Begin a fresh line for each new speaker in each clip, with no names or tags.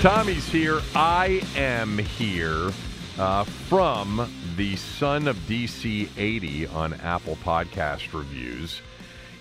Tommy's here. I am here uh, from the son of DC 80 on Apple Podcast Reviews.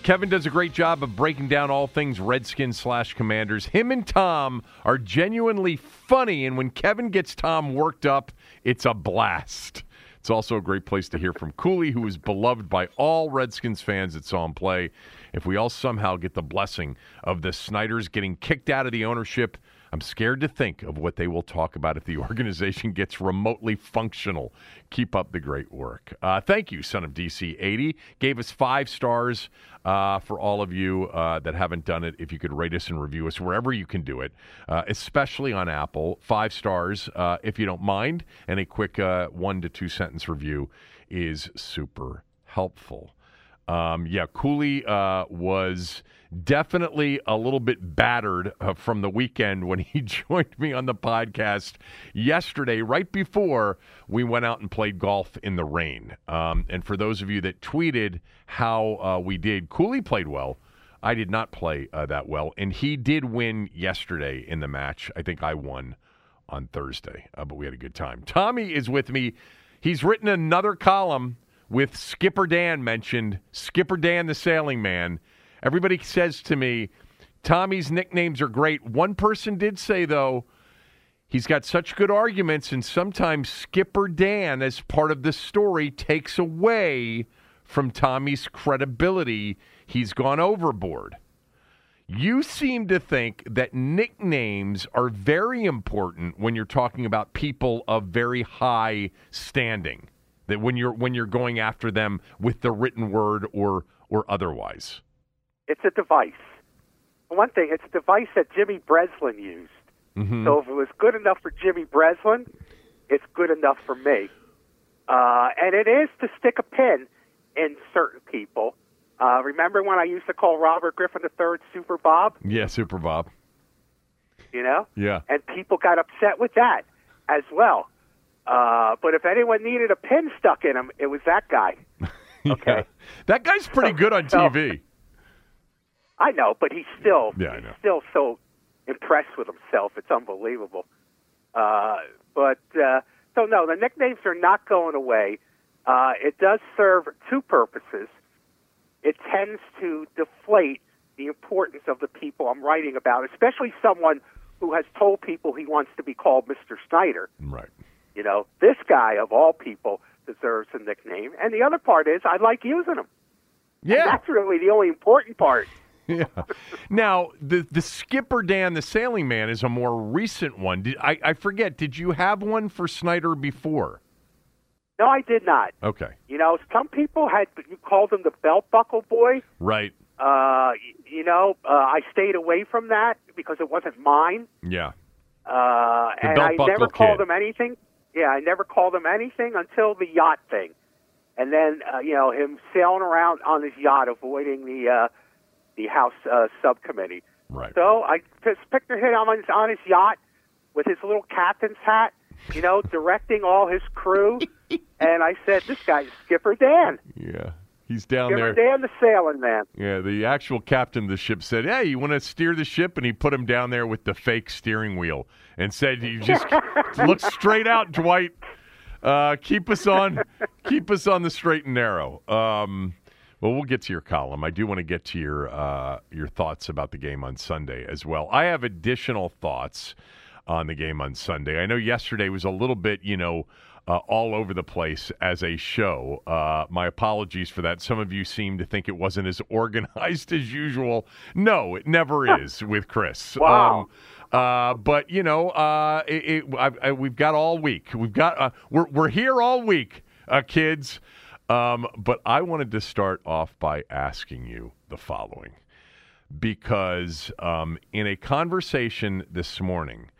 Kevin does a great job of breaking down all things Redskins slash Commanders. Him and Thom are genuinely funny, and when Kevin gets Thom worked up, it's a blast. It's also a great place to hear from Cooley, who is beloved by all Redskins fans that saw him play. If we all somehow get the blessing of the Snyders getting kicked out of the ownership, I'm scared to think of what they will talk about if the organization gets remotely functional. Keep up the great work. Uh, thank you, son of DC 80. Gave us five stars uh, for all of you uh, that haven't done it. If you could rate us and review us wherever you can do it, uh, especially on Apple, five stars uh, if you don't mind, and a quick uh, one to two sentence review is super helpful. Um, yeah, Cooley was definitely a little bit battered uh, from the weekend when he joined me on the podcast yesterday, right before we went out and played golf in the rain. Um, and for those of you that tweeted how uh, we did, Cooley played well. I did not play uh, that well, and he did win yesterday in the match. I think I won on Thursday, uh, but we had a good time. Tommy is with me. He's written another column with Skipper Dan mentioned, Skipper Dan the sailing man. Everybody says to me, Tommy's nicknames are great. One person did say, though, he's got such good arguments, and sometimes Skipper Dan, as part of the story, takes away from Tommy's credibility. He's gone overboard. You seem to think that nicknames are very important when you're talking about people of very high standing that when you're when you're going after them with the written word or or otherwise?
It's a device. One thing, it's a device that Jimmy Breslin used.
Mm-hmm.
So if it was good enough for Jimmy Breslin, it's good enough for me. Uh, and it is to stick a pin in certain people. Uh, remember when I used to call Robert Griffin III Super Bob?
Yeah, Super Bob.
You know?
Yeah.
And people got upset with that as well. Uh, but if anyone needed a pin stuck in him, it was that guy. Okay.
yeah. That guy's pretty
So-
good on
so-
TV.
I know, but he's still
Yeah,
he's still so impressed with himself. It's unbelievable. Uh, but uh, so no, the nicknames are not going away. Uh, it does serve two purposes. It tends to deflate the importance of the people I'm writing about, especially someone who has told people he wants to be called Mr. Snyder.
Right.
You know, this guy of all people deserves a nickname. And the other part is I like using them. And
Yeah.
that's really the only important part.
Yeah. Now the the Skipper Dan the Sailing Man is a more recent one. Did, I I forget. Did you have one for Snyder before?
No, I did not.
Okay.
You know, some people had you called him the belt buckle boy.
Right.
Uh, you know, uh, I stayed away from that because it wasn't mine.
Yeah.
Uh,
The
and I never called
kid.
him anything. Yeah, I never called him anything until the yacht thing, and then uh, you know him sailing around on his yacht, avoiding the uh, the House uh, subcommittee.
Right.
So I just pictured him on his, on his yacht with his little captain's hat, you know, directing all his crew. and I said, "This guy's Skipper Dan."
Yeah. He's down
Give
there.
a damn the sailing man.
Yeah, the actual captain of the ship said, "Hey, you want to steer the ship?" And he put him down there with the fake steering wheel and said, "You just look straight out, Dwight. Uh, keep us on, keep us on the straight and narrow." Um, well, we'll get to your column. I do want to get to your uh, your thoughts about the game on Sunday as well. I have additional thoughts on the game on Sunday. I know yesterday was a little bit, you know, uh, all over the place as a show. Uh, my apologies for that. Some of you seem to think it wasn't as organized as usual. No, it never is with Chris.
Wow.
Um, uh, but you know, uh, it, it, I, I, we've got all week. We've got uh, we're we're here all week, uh, kids. Um, but I wanted to start off by asking you the following, because um, in a conversation this morning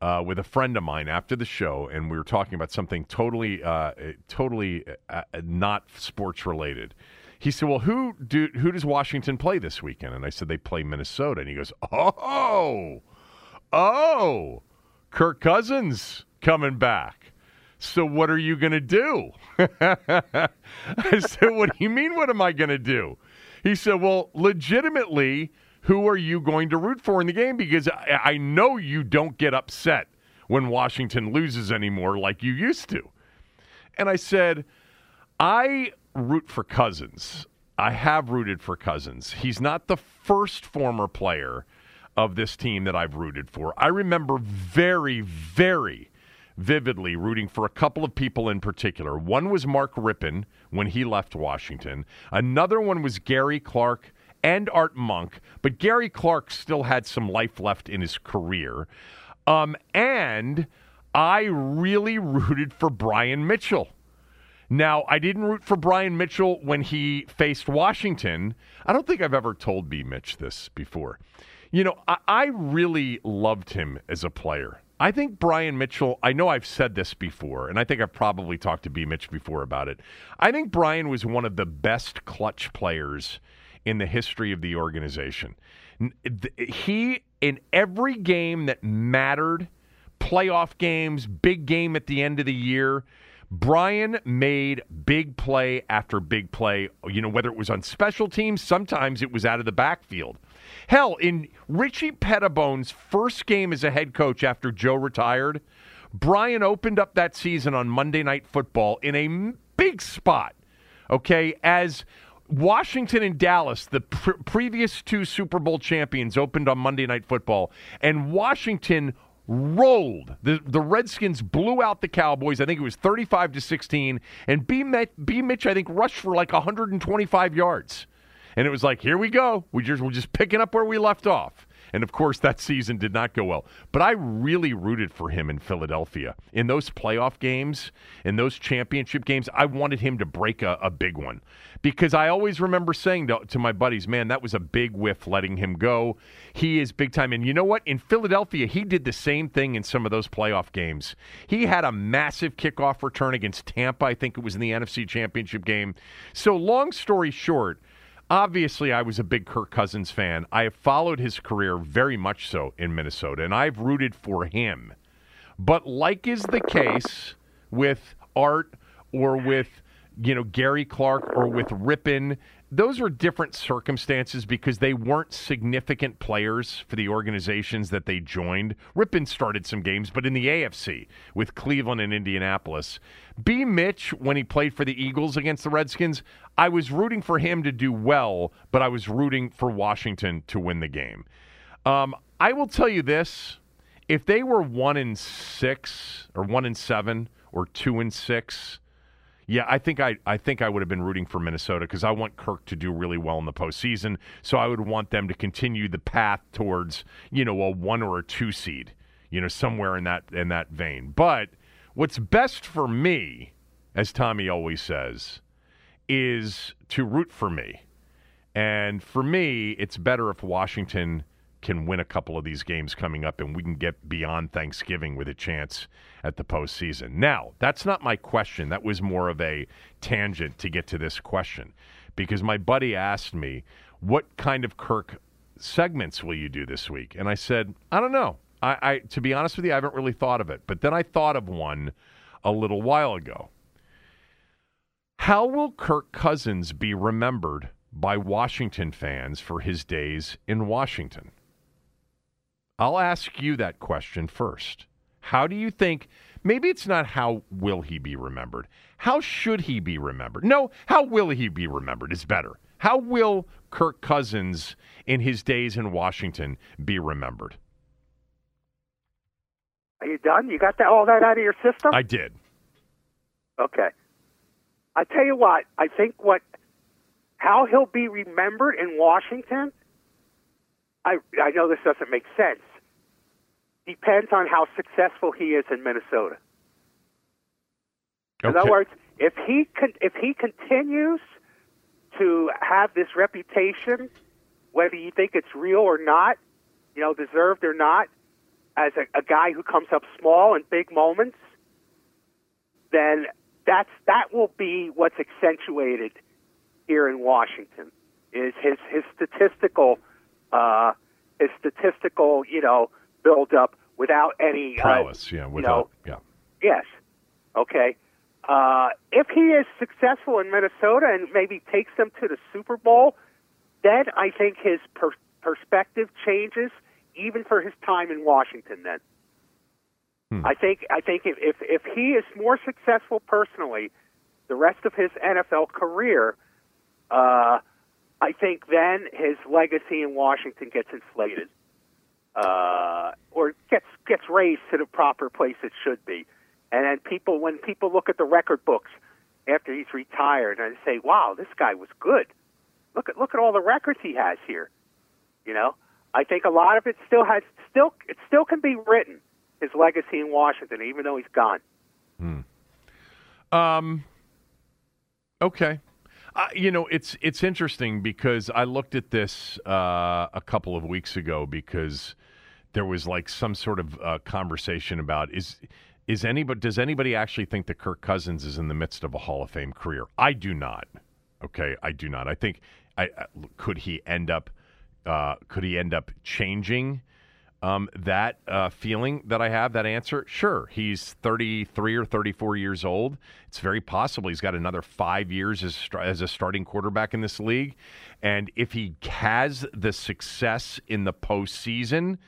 uh, with a friend of mine after the show, and we were talking about something totally, uh, totally uh, not sports related. He said, "Well, who do who does Washington play this weekend?" And I said, "They play Minnesota." And he goes, "Oh, oh, Kirk Cousins coming back." So what are you going to do? I said, What do you mean? What am I going to do? He said, Well, legitimately, who are you going to root for in the game? Because I, I know you don't get upset when Washington loses anymore like you used to. And I said, I root for Cousins. I have rooted for Cousins. He's not the first former player of this team that I've rooted for. I remember very, very vividly rooting for a couple of people in particular. One was Mark Rypien when he left Washington. Another one was Gary Clark and Art Monk, but Gary Clark still had some life left in his career. Um, and I really rooted for Brian Mitchell. Now, I didn't root for Brian Mitchell when he faced Washington. I don't think I've ever told B. Mitch this before. You know, I, I really loved him as a player. I think Brian Mitchell, I know I've said this before, and I think I've probably talked to B. Mitch before about it. I think Brian was one of the best clutch players in the history of the organization. He, in every game that mattered, playoff games, big game at the end of the year, Brian made big play after big play, you know, whether it was on special teams, sometimes it was out of the backfield. Hell, in Richie Petitbon's first game as a head coach after Joe retired, Brian opened up that season on Monday Night Football in a big spot, okay, as Washington and Dallas, the pr- previous two Super Bowl champions, opened on Monday Night Football, and Washington rolled. The the Redskins blew out the Cowboys. I think it was 35 to 16 and B, B Mitch I think rushed for like 125 yards. And it was like, here we go. We just we're just picking up where we left off. And of course, that season did not go well. But I really rooted for him in Philadelphia. In those playoff games, in those championship games, I wanted him to break a, a big one. Because I always remember saying to, to my buddies, man, that was a big whiff letting him go. He is big time. And you know what? In Philadelphia, he did the same thing in some of those playoff games. He had a massive kickoff return against Tampa. I think it was in the NFC Championship game. So, long story short, Obviously, I was a big Kirk Cousins fan. I have followed his career very much so in Minnesota, and I've rooted for him. But like is the case with Art or with you know Gary Clark or with Rypien, those are different circumstances because they weren't significant players for the organizations that they joined. Rypien started some games, but in the AFC with Cleveland and Indianapolis. B. Mitch, when he played for the Eagles against the Redskins, I was rooting for him to do well, but I was rooting for Washington to win the game. Um, I will tell you this: if they were one in six, or one in seven, or two in six, yeah, I think I I think I would have been rooting for Minnesota because I want Kirk to do really well in the postseason. So I would want them to continue the path towards you know a one or a two seed, you know somewhere in that in that vein. But what's best for me, as Tommy always says, is to root for me. And for me, it's better if Washington can win a couple of these games coming up and we can get beyond Thanksgiving with a chance at the postseason. Now, that's not my question. That was more of a tangent to get to this question because my buddy asked me, What kind of Kirk segments will you do this week? And I said, I don't know. I, I to be honest with you, I haven't really thought of it. But then I thought of one a little while ago. How will Kirk Cousins be remembered by Washington fans for his days in Washington? I'll ask you that question first. How do you think? Maybe it's not how will he be remembered. How should he be remembered? No, how will he be remembered is better. How will Kirk Cousins in his days in Washington be remembered?
Are you done? You got that all that out of your system?
I did.
Okay. I tell you what, I think what how he'll be remembered in Washington, I I know this doesn't make sense. Depends on how successful he is in Minnesota. In other words, if he con- if he continues to have this reputation, whether you think it's real or not, you know, deserved or not, as a, a guy who comes up small in big moments, then that's that will be what's accentuated here in Washington is his his statistical uh, his statistical you know build up without any uh,
Prowess, yeah,
you
without,
know,
yeah.
Yes. Okay. Uh, if he is successful in Minnesota and maybe takes them to the Super Bowl, then I think his per- perspective changes, even for his time in Washington. Then,
Hmm.
I think I think if, if if he is more successful personally, the rest of his NFL career, uh, I think then his legacy in Washington gets inflated, uh, or gets gets raised to the proper place it should be. And then people, when people look at the record books after he's retired, and say, "Wow, this guy was good. Look at look at all the records he has here." You know, I think a lot of it still has still it still can be written his legacy in Washington, even though he's gone.
Um. Okay. Uh, you know, it's it's interesting because I looked at this uh, a couple of weeks ago because there was like some sort of uh, conversation about is is anybody does anybody actually think that Kirk Cousins is in the midst of a Hall of Fame career? I do not. Okay, I do not. I think I could he end up uh, could he end up changing um, that uh, feeling that I have, that answer, sure. He's 33 or 34 years old. It's very possible he's got another five years as, as a starting quarterback in this league. And if he has the success in the postseason,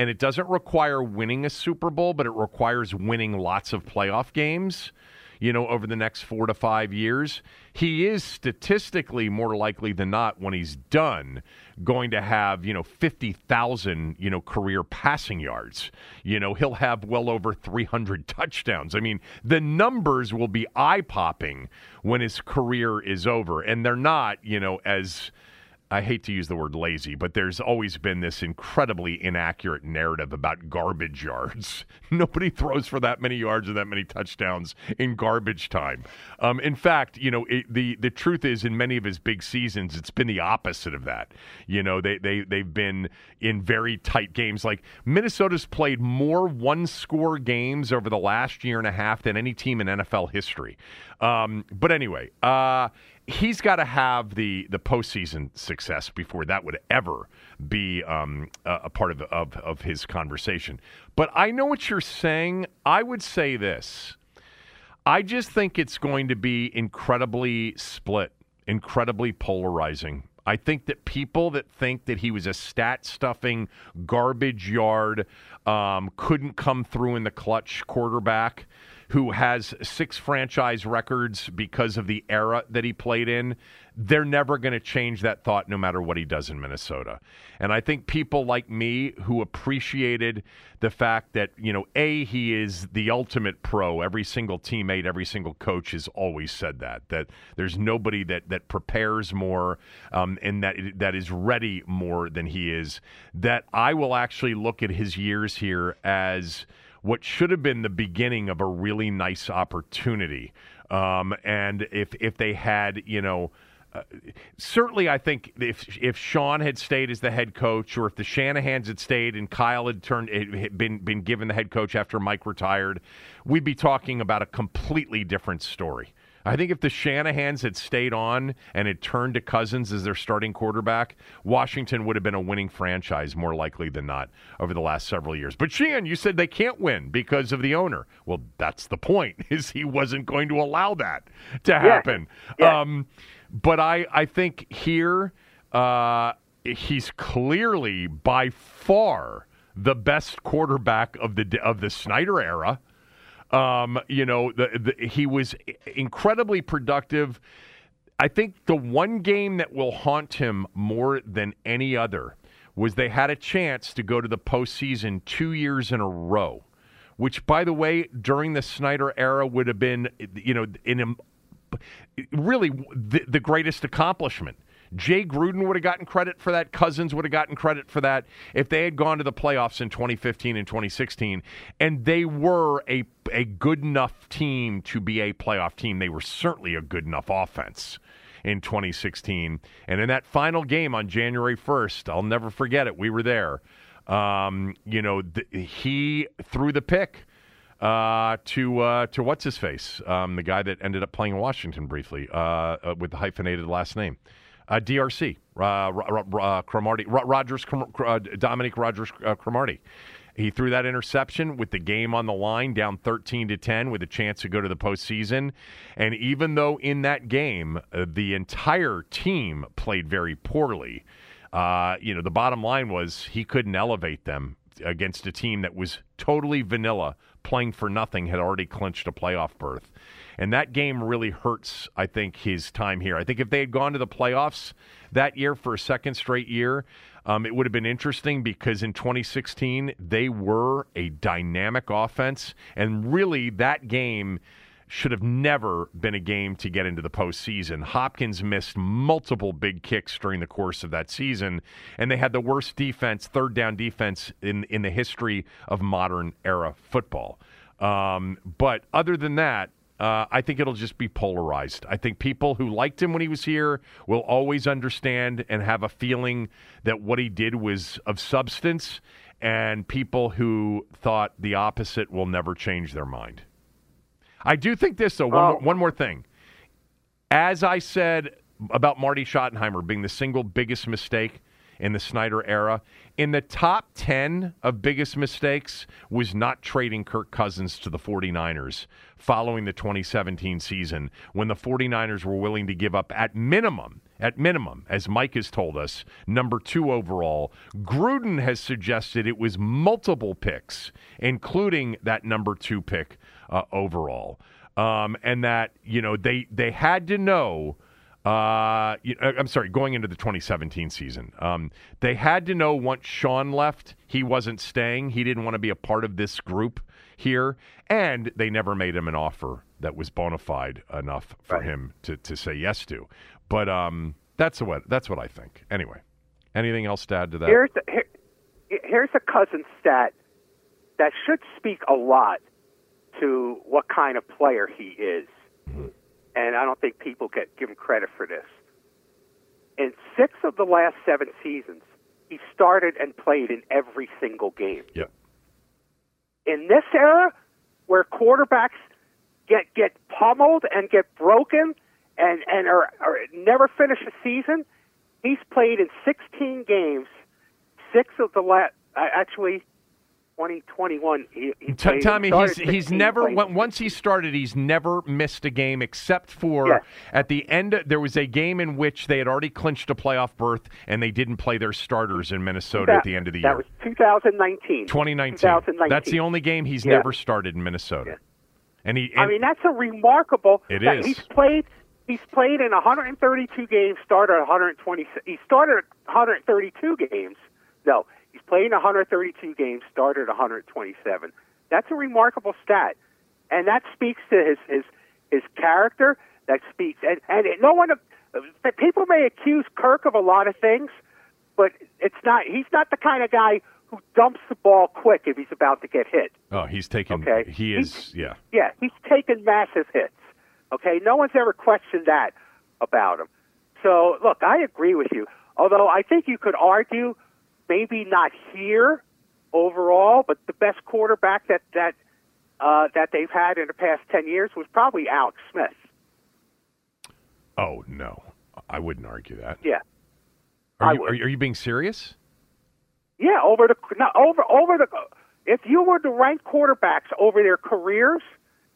and it doesn't require winning a Super Bowl, but it requires winning lots of playoff games you know, over the next four to five years, he is statistically more likely than not, when he's done, going to have, you know, 50,000, you know, career passing yards. You know, he'll have well over 300 touchdowns. I mean, the numbers will be eye popping when his career is over. And they're not, you know, as. I hate to use the word lazy, but there's always been this incredibly inaccurate narrative about garbage yards. Nobody throws for that many yards or that many touchdowns in garbage time. Um, in fact, you know, it, the the truth is, in many of his big seasons, it's been the opposite of that. You know, they they they've been in very tight games. Like Minnesota's played more one score games over the last year and a half than any team in NFL history. Um, but anyway, uh, he's got to have the the postseason success before that would ever be um, a, a part of, of of his conversation. But I know what you're saying. I would say this. I just think it's going to be incredibly split, incredibly polarizing. I think that people that think that he was a stat stuffing, garbage yard, um, couldn't come through in the clutch quarterback who has six franchise records because of the era that he played in, they're never going to change that thought no matter what he does in Minnesota. And I think people like me who appreciated the fact that, you know, A, he is the ultimate pro. Every single teammate, every single coach has always said that, that there's nobody that, that prepares more um, and that, that is ready more than he is, that I will actually look at his years here as what should have been the beginning of a really nice opportunity. Um, and if if they had, you know, uh, certainly I think if if Sean had stayed as the head coach, or if the Shanahan's had stayed and Kyle had turned had been been given the head coach after Mike retired, we'd be talking about a completely different story. I think if the Shanahans had stayed on and had turned to Cousins as their starting quarterback, Washington would have been a winning franchise more likely than not over the last several years. But Sheehan, you said they can't win because of the owner. Well, that's the point. Is he wasn't going to allow that to happen.
Yeah. Yeah.
Um, but I, I think here uh, he's clearly by far the best quarterback of the of the Snyder era. Um, you know, the, the, he was incredibly productive. I think the one game that will haunt him more than any other was they had a chance to go to the postseason two years in a row, which, by the way, during the Snyder era would have been, you know, in really the, the greatest accomplishment. Jay Gruden would have gotten credit for that. Cousins would have gotten credit for that if they had gone to the playoffs in 2015 and 2016. And they were a, a good enough team to be a playoff team. They were certainly a good enough offense in 2016. And in that final game on January 1st, I'll never forget it. We were there. Um, you know, th- he threw the pick uh, to uh, to what's his face, um, the guy that ended up playing in Washington briefly uh, uh with the hyphenated last name. Uh, DRC, uh, Cromartie, Rogers, Dominique Rodgers Cromartie. He threw that interception with the game on the line, down 13 to 10, with a chance to go to the postseason. And even though in that game the entire team played very poorly, uh, you know, the bottom line was he couldn't elevate them against a team that was totally vanilla, playing for nothing, had already clinched a playoff berth. And that game really hurts, I think, his time here. I think if they had gone to the playoffs that year for a second straight year, um, it would have been interesting because in 2016, they were a dynamic offense. And really, that game should have never been a game to get into the postseason. Hopkins missed multiple big kicks during the course of that season, and they had the worst defense, third down defense in in the history of modern era football. Um, but other than that, uh, I think it'll just be polarized. I think people who liked him when he was here will always understand and have a feeling that what he did was of substance, and people who thought the opposite will never change their mind. I do think this, though, one, oh. one more thing. As I said about Marty Schottenheimer being the single biggest mistake in the Snyder era, in the top 10 of biggest mistakes was not trading Kirk Cousins to the 49ers following the 2017 season when the 49ers were willing to give up at minimum at minimum, as Mike has told us, number two overall. Gruden has suggested it was multiple picks, including that number two pick uh, overall, um, and that you know they they had to know. Uh, I'm sorry, going into the 2017 season, um, they had to know once Sean left, he wasn't staying. He didn't want to be a part of this group here, and they never made him an offer that was bona fide enough for right. him to, to say yes to. But um, that's what that's what I think. Anyway, anything else to add to that?
Here's a, here, here's a cousin stat that should speak a lot to what kind of player he is. Mm-hmm. And I don't think people get give him credit for this. In six of the last seven seasons, he started and played in every single game.
Yep.
In this era, where quarterbacks get get pummeled and get broken and and are, are never finish a season, he's played in 16 games. Six of the last, uh, actually, 2021. He, he
T- Tommy, he's he's never once he started, he's never missed a game except for
yes.
at the end. There was a game in which they had already clinched a playoff berth, and they didn't play their starters in Minnesota
that,
at the end of the year.
That was 2019.
2019.
2019.
That's the only game he's yeah. never started in Minnesota.
Yeah.
And he.
And I mean, that's a remarkable.
It is.
He's played. He's played in 132 games. Started 120. He started 132 games. No, He's played 132 games, started 127. That's a remarkable stat, and that speaks to his his his character. That speaks, and and no one. People may accuse Kirk of a lot of things, but it's not. He's not the kind of guy who dumps the ball quick if he's about to get hit.
Oh, he's taken.
Okay,
he is.
He's,
yeah.
Yeah, he's taken massive hits. Okay, no one's ever questioned that about him. So look, I agree with you. Although I think you could argue maybe not here overall, but the best quarterback that that uh, that they've had in the past ten years was probably Alex Smith.
Oh no, I wouldn't argue that.
Yeah.
Are
I
you,
would.
are, you- are you being serious?
Yeah, over the not over over the. If you were to rank quarterbacks over their careers,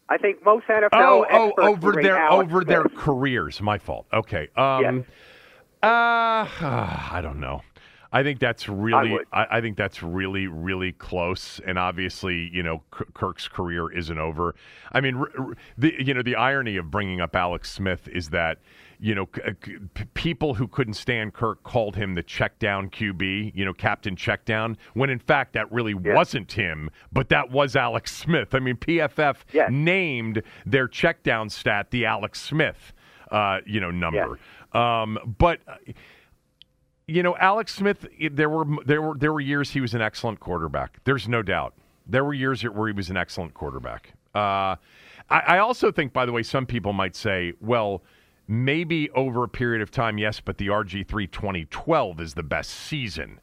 I think most NFL
Oh, oh, over their
Alex
over their careers. My fault. Okay. Um, uh, I don't know. I think that's really. I, I think that's really, really close. And obviously, you know, K- Kirk's career isn't over. I mean, r- r- the you know the irony of bringing up Alex Smith is that you know c- c- people who couldn't stand Kirk called him the check down QB. You know, Captain Check Down. When in fact that really wasn't him, but that was Alex Smith. I mean, PFF
Yes.
named their check down stat the Alex Smith. Uh, you know, number. Um, but uh, you know, Alex Smith. There were there were there were years he was an excellent quarterback. There's no doubt. There were years where he was an excellent quarterback. Uh, I, I also think, by the way, some people might say, well, maybe over a period of time, yes, but the RG3 2012 is the best season.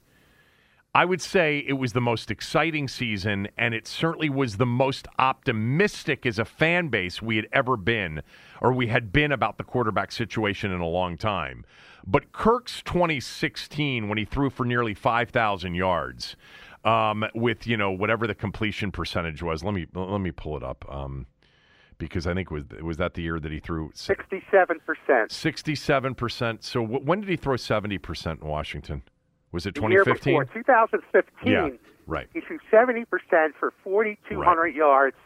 I would say it was the most exciting season, and it certainly was the most optimistic as a fan base we had ever been, or we had been about the quarterback situation in a long time. But Kirk's 2016, when he threw for nearly 5,000 yards, um, with you know whatever the completion percentage was, let me let me pull it up um, because I think it was was that the year that he threw
Sixty-seven percent.
67 percent. So w- when did he throw 70 percent in Washington? Was it
twenty fifteen?
Two
thousand fifteen.
Yeah, right.
He threw 70% for 4,200 yards,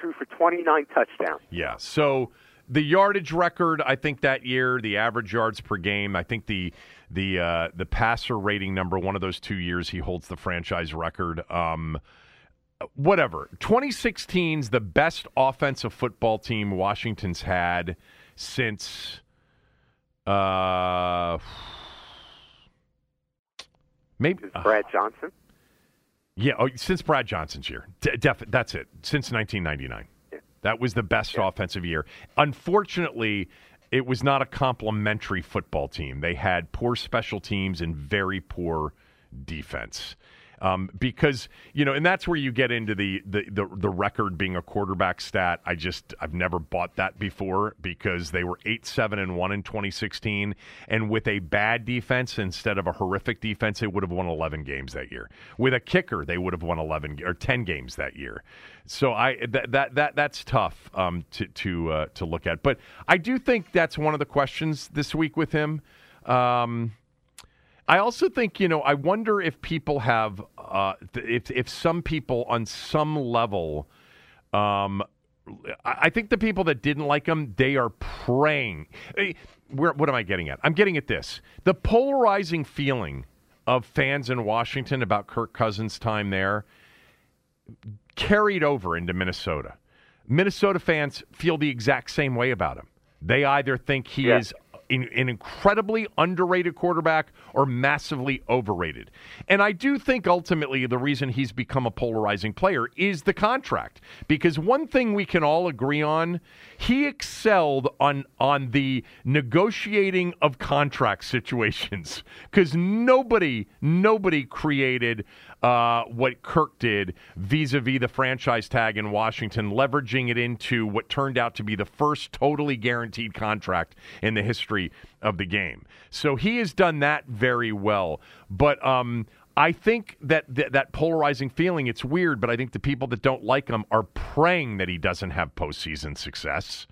threw for 29 touchdowns.
Yeah. So the yardage record, I think that year, the average yards per game, I think the the uh, the passer rating number, one of those two years, he holds the franchise record. Um, whatever. 2016's the best offensive football team Washington's had since. Uh, maybe
Brad Johnson.
yeah, oh, since Brad Johnson's year. D- def- that's it. Since 1999. That was the best offensive year. Unfortunately, it was not a complimentary football team. They had poor special teams and very poor defense. Um, because you know, and that's where you get into the, the the the record being a quarterback stat. I just I've never bought that before because they were eight seven and one in 2016, and with a bad defense instead of a horrific defense, they would have won 11 games that year. With a kicker, they would have won 11 or 10 games that year. So I that that, that that's tough um, to to uh, to look at. But I do think that's one of the questions this week with him. Um, I also think you know I wonder if people have uh, if if some people on some level, um, I think the people that didn't like him they are praying. Eh, Where what am I getting at? I'm getting at this: the polarizing feeling of fans in Washington about Kirk Cousins' time there carried over into Minnesota. Minnesota fans feel the exact same way about him. They either think he
Yeah.
is in, an incredibly underrated quarterback or massively overrated. And I do think ultimately the reason he's become a polarizing player is the contract. Because one thing we can all agree on, he excelled on on the negotiating of contract situations. Because nobody, nobody created uh, what Kirk did vis-a-vis the franchise tag in Washington, leveraging it into what turned out to be the first totally guaranteed contract in the history of the game. So he has done that very well. But um, I think that, that that polarizing feeling, it's weird, but I think the people that don't like him are praying that he doesn't have postseason success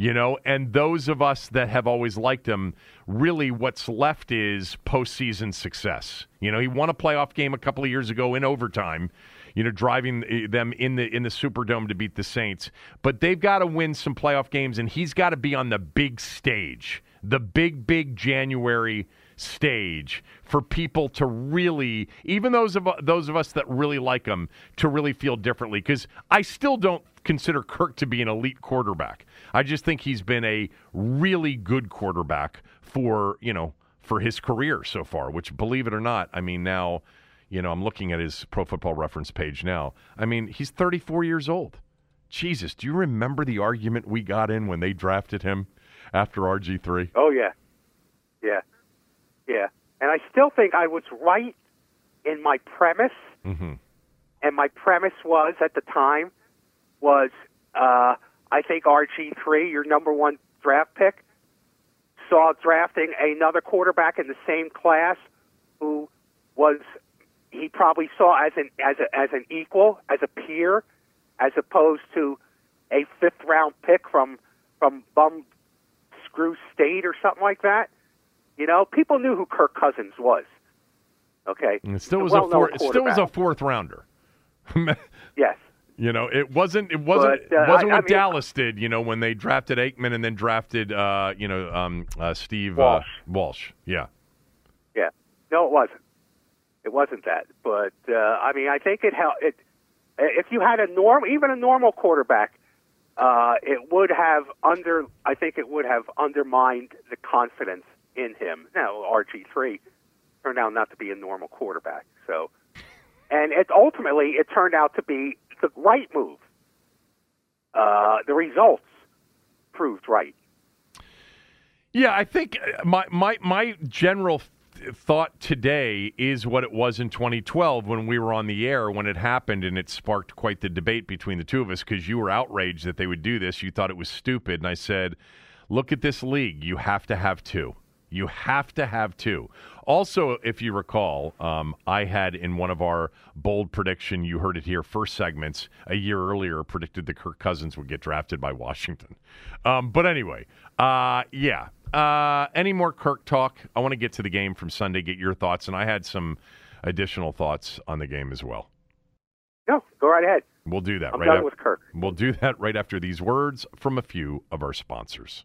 you know? And those of us that have always liked him really what's left is postseason success. You know he won a playoff game a couple of years ago in overtime you know driving eh, them in the in the superdome to beat the saints. But they've got to win some playoff games and he's got to be on the big stage the big big january stage for people to really even those of those of us that really like him to really feel differently cuz I still don't consider Kirk to be an elite quarterback. I just think he's been a really good quarterback for, you know, for his career so far, which believe it or not, I mean now, you know, I'm looking at his pro football reference page now. I mean, he's 34 years old. Jesus, do you remember the argument we got in when they drafted him after RG3?
Oh yeah, yeah, yeah. And I still think I was right in my premise.
Mhm.
And my premise was at the time was uh, I think RG three, your number one draft pick, saw drafting another quarterback in the same class who was he probably saw as an as a, as an equal, as a peer, as opposed to a fifth round pick from from bum screw state or something like that. You know, people knew who Kirk Cousins was. Okay,
it still was a four, it still was a fourth rounder.
yes.
You know, it wasn't. It wasn't. But, uh, wasn't I, what I mean, Dallas did. You know, when they drafted Aikman and then drafted, uh, you know, um, uh, Steve
uh, Walsh.
Walsh. Yeah.
Yeah. No, it wasn't. It wasn't that. But uh, I mean, I think it helped. It if you had a norm, even a normal quarterback, uh, it would have under. I think it would have undermined the confidence in him. Now, RG three turned out not to be a normal quarterback. So, and it ultimately it turned out to be the right move. Uh, the results proved right.
Yeah, I think uh, my my my general thought today is what it was in 2012 when we were on the air when it happened and it sparked quite the debate between the two of us because you were outraged that they would do this. You thought it was stupid, and I said, "Look at this league. You have to have two. You have to have two. Also, if you recall, um, I had in one of our bold prediction, you heard it here, first segments a year earlier, predicted that Kirk Cousins would get drafted by Washington. Um, but anyway, uh, yeah. Uh, any more Kirk talk? I want to get to the game from Sunday, get your thoughts, and I had some additional thoughts on the game as well.
No, go right ahead.
We'll do that.
I'm
right
done
after,
with Kirk.
We'll do that right after these words from a few of our sponsors.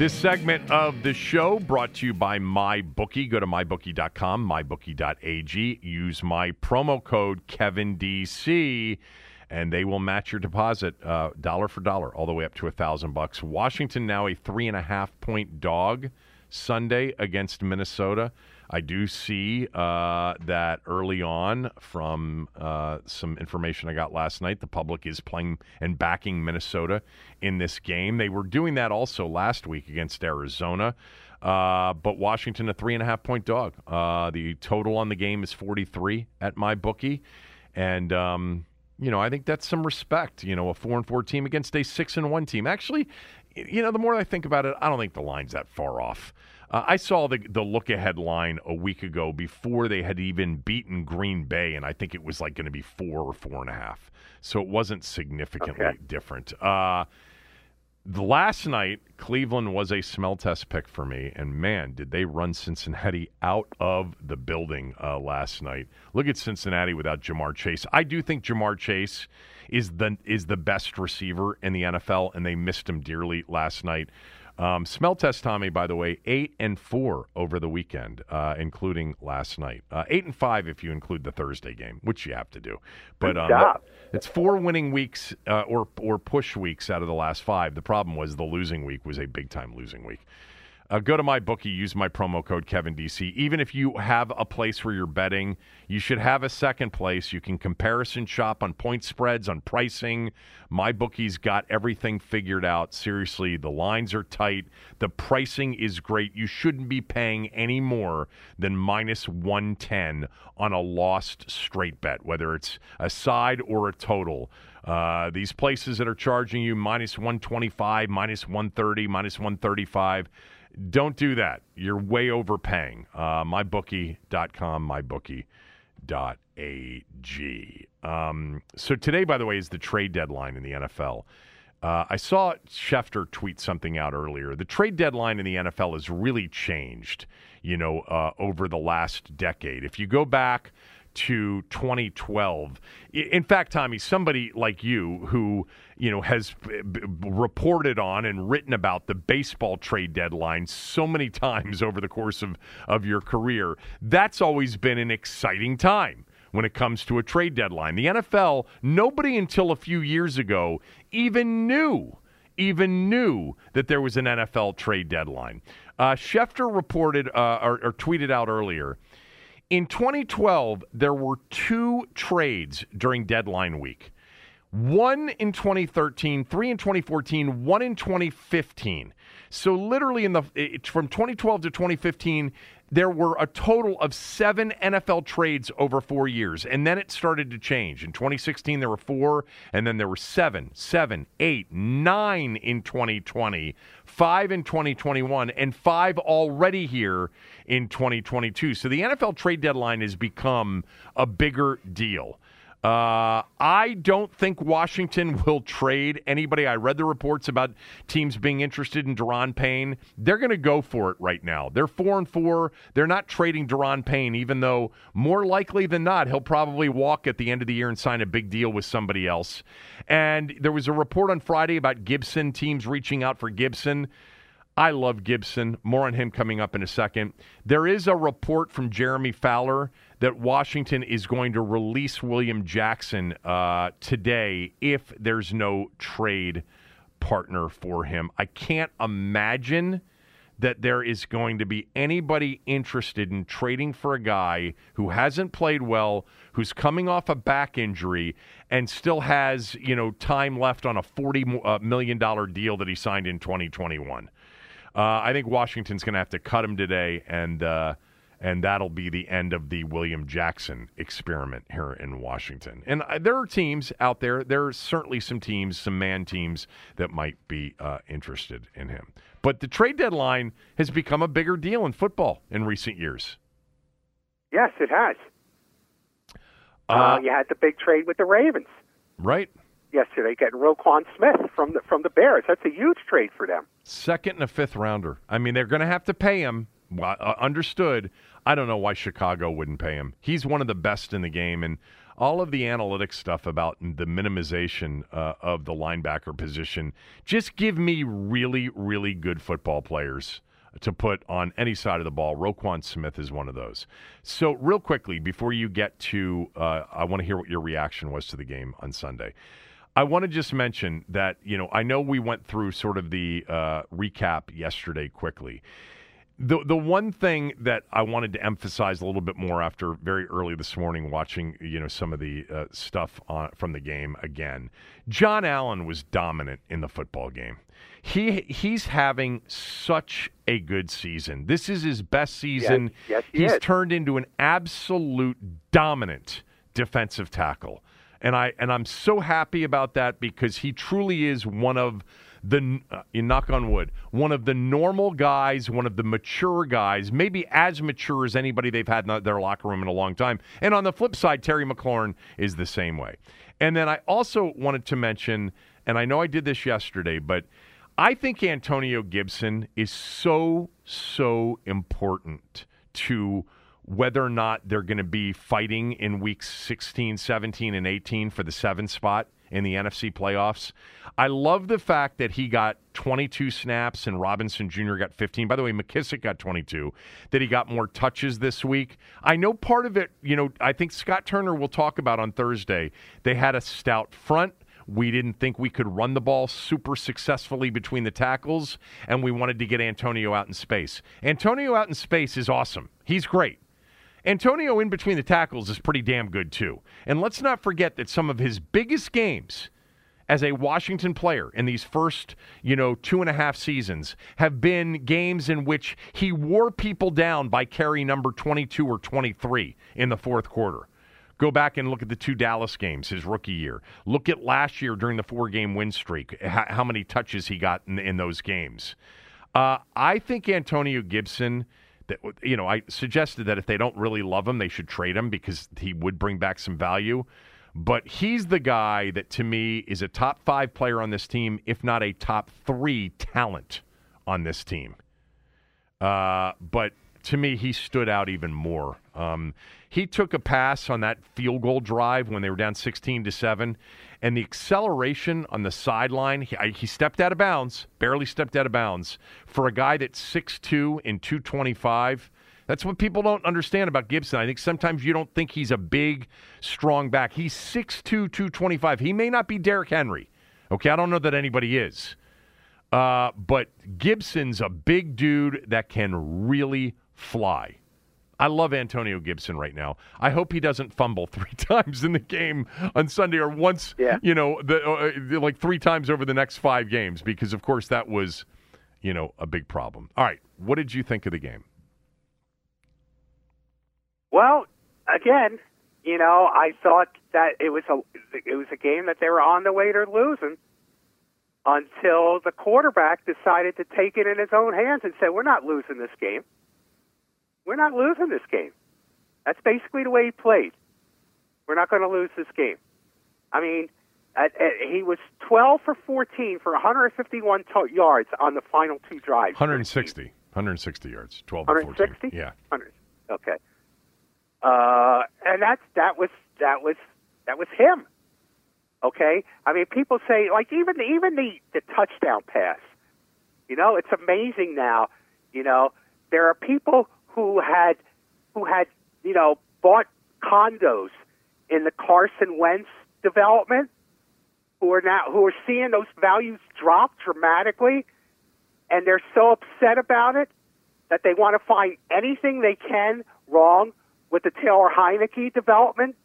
This segment of the show brought to you by MyBookie. Go to mybookie.com, mybookie.ag. Use my promo code KevinDC, and they will match your deposit uh, dollar for dollar, all the way up to a thousand bucks. Washington now a three and a half point dog Sunday against Minnesota. I do see uh, that early on from uh, some information I got last night, the public is playing and backing Minnesota in this game. They were doing that also last week against Arizona. Uh, but Washington, a three and a half point dog. Uh, the total on the game is 43 at my bookie. And, um, you know, I think that's some respect. You know, a four and four team against a six and one team. Actually, you know, the more I think about it, I don't think the line's that far off. Uh, I saw the the look ahead line a week ago before they had even beaten Green Bay, and I think it was like going to be four or four and a half. So it wasn't significantly
okay.
different. Uh, the last night, Cleveland was a smell test pick for me, and man, did they run Cincinnati out of the building uh, last night. Look at Cincinnati without Ja'Marr Chase. I do think Ja'Marr Chase is the is the best receiver in the NFL, and they missed him dearly last night. Um, smell test Tommy, by the way, eight and four over the weekend, uh, including last night. Uh, eight and five if you include the Thursday game, which you have to do. But um, it's four winning weeks uh, or or push weeks out of the last five. The problem was the losing week was a big time losing week. Uh, go to my bookie, use my promo code KevinDC. Even if you have a place where you're betting, you should have a second place. You can comparison shop on point spreads, on pricing. My bookie's got everything figured out. Seriously, the lines are tight. The pricing is great. You shouldn't be paying any more than minus 110 on a lost straight bet, whether it's a side or a total. Uh, these places that are charging you minus 125, minus 130, minus 135 don't do that. You're way overpaying. Uh, mybookie.com, mybookie.ag. Um, so today, by the way, is the trade deadline in the NFL. Uh, I saw Schefter tweet something out earlier. The trade deadline in the NFL has really changed, you know, uh, over the last decade. If you go back to 2012. In fact, Tommy, somebody like you who, you know, has reported on and written about the baseball trade deadline so many times over the course of, of your career, that's always been an exciting time when it comes to a trade deadline. The NFL, nobody until a few years ago even knew even knew that there was an NFL trade deadline. Uh, Schefter reported uh, or, or tweeted out earlier in 2012, there were two trades during deadline week. One in 2013, three in 2014, one in 2015. So literally in the from 2012 to 2015, there were a total of seven NFL trades over four years. And then it started to change. In 2016, there were four, and then there were seven, seven, eight, nine in 2020, five in 2021, and five already here in 2022. So the NFL trade deadline has become a bigger deal. Uh, I don't think Washington will trade anybody. I read the reports about teams being interested in Daron Payne. They're going to go for it right now. They're four and four. They're not trading Daron Payne, even though more likely than not he'll probably walk at the end of the year and sign a big deal with somebody else. And there was a report on Friday about Gibson teams reaching out for Gibson. I love Gibson. More on him coming up in a second. There is a report from Jeremy Fowler that Washington is going to release William Jackson uh, today if there's no trade partner for him. I can't imagine that there is going to be anybody interested in trading for a guy who hasn't played well, who's coming off a back injury, and still has you know time left on a forty uh, million dollar deal that he signed in 2021. Uh, I think Washington's going to have to cut him today, and uh, and that'll be the end of the William Jackson experiment here in Washington. And uh, there are teams out there. There are certainly some teams, some man teams that might be uh, interested in him. But the trade deadline has become a bigger deal in football in recent years.
Yes, it has.
Uh,
uh, you had the big trade with the Ravens
right.
yesterday, getting Roquan Smith from the from the Bears. That's a huge trade for them.
Second and a fifth rounder. I mean, they're going to have to pay him. Uh, understood. I don't know why Chicago wouldn't pay him. He's one of the best in the game, and all of the analytics stuff about the minimization uh, of the linebacker position. Just give me really, really good football players to put on any side of the ball. Roquan Smith is one of those. So, real quickly, before you get to, uh, I want to hear what your reaction was to the game on Sunday. I want to just mention that, you know, I know we went through sort of the uh, recap yesterday quickly. The the one thing that I wanted to emphasize a little bit more after very early this morning, watching you know some of the uh, stuff on, from the game again, John Allen was dominant in the football game. He he's having such a good season. This is his best season.
yes, he
he's
is.
turned into an absolute dominant defensive tackle, and I and I'm so happy about that because he truly is one of the uh, you knock on wood, one of the normal guys, one of the mature guys, maybe as mature as anybody they've had in their locker room in a long time. And on the flip side, Terry McLaurin is the same way. And then I also wanted to mention, and I know I did this yesterday, but I think Antonio Gibson is so so important to whether or not they're going to be fighting in weeks 16, 17, and 18 for the seven spot in the NFC playoffs. I love the fact that he got 22 snaps and Robinson Jr. got 15. By the way, McKissic got 22. That he got more touches this week. I know part of it, you know, I think Scott Turner will talk about on Thursday. They had a stout front We didn't think we could run the ball super successfully between the tackles, and we wanted to get Antonio out in space. Antonio out in space is awesome. He's great. Antonio in between the tackles is pretty damn good too. And let's not forget that some of his biggest games as a Washington player in these first, you know, two and a half seasons have been games in which he wore people down by carry number 22 or 23 in the fourth quarter. Go back and look at the two Dallas games his rookie year. Look at last year during the four game win streak, how, many touches he got in, in those games. Uh, I think Antonio Gibson you know I suggested that if they don't really love him, they should trade him because he would bring back some value. But he's the guy that to me is a top five player on this team, if not a top three talent on this team. Uh, but to me, he stood out even more. Um, he took a pass on that field goal drive when they were down 16 to 7, and the acceleration on the sideline, he, he, stepped out of bounds, barely stepped out of bounds. For a guy that's 6'2 and 225, that's what people don't understand about Gibson. I think sometimes you don't think he's a big, strong back. He's 6'2, 225. He may not be Derrick Henry. Okay, I don't know that anybody is. Uh, but Gibson's a big dude that can really fly. I love Antonio Gibson right now. I hope he doesn't fumble three times in the game on Sunday or once, yeah. you know, the, uh, like three times over the next five games because, of course, that was, you know, a big problem. All right, what did you think of the game?
Well, again, you know, I thought that it was a it was a game that they were on the way to losing until the quarterback decided to take it in his own hands and said, "We're not losing this game. We're not losing this game." That's basically the way he played. We're not going to lose this game. I mean, at, at, he was 12 for 14 for 151 to- yards on the final two drives.
160. 160 yards. 12 160? Yeah. 100.
Okay. Uh, and that's that was that was that was him. Okay, I mean, people say like even even the the touchdown pass. You know, it's amazing now. You know, there are people who had who had you know bought condos in the Carson Wentz development who are now who are seeing those values drop dramatically, and they're so upset about it that they want to find anything they can wrong with the Taylor Heinicke development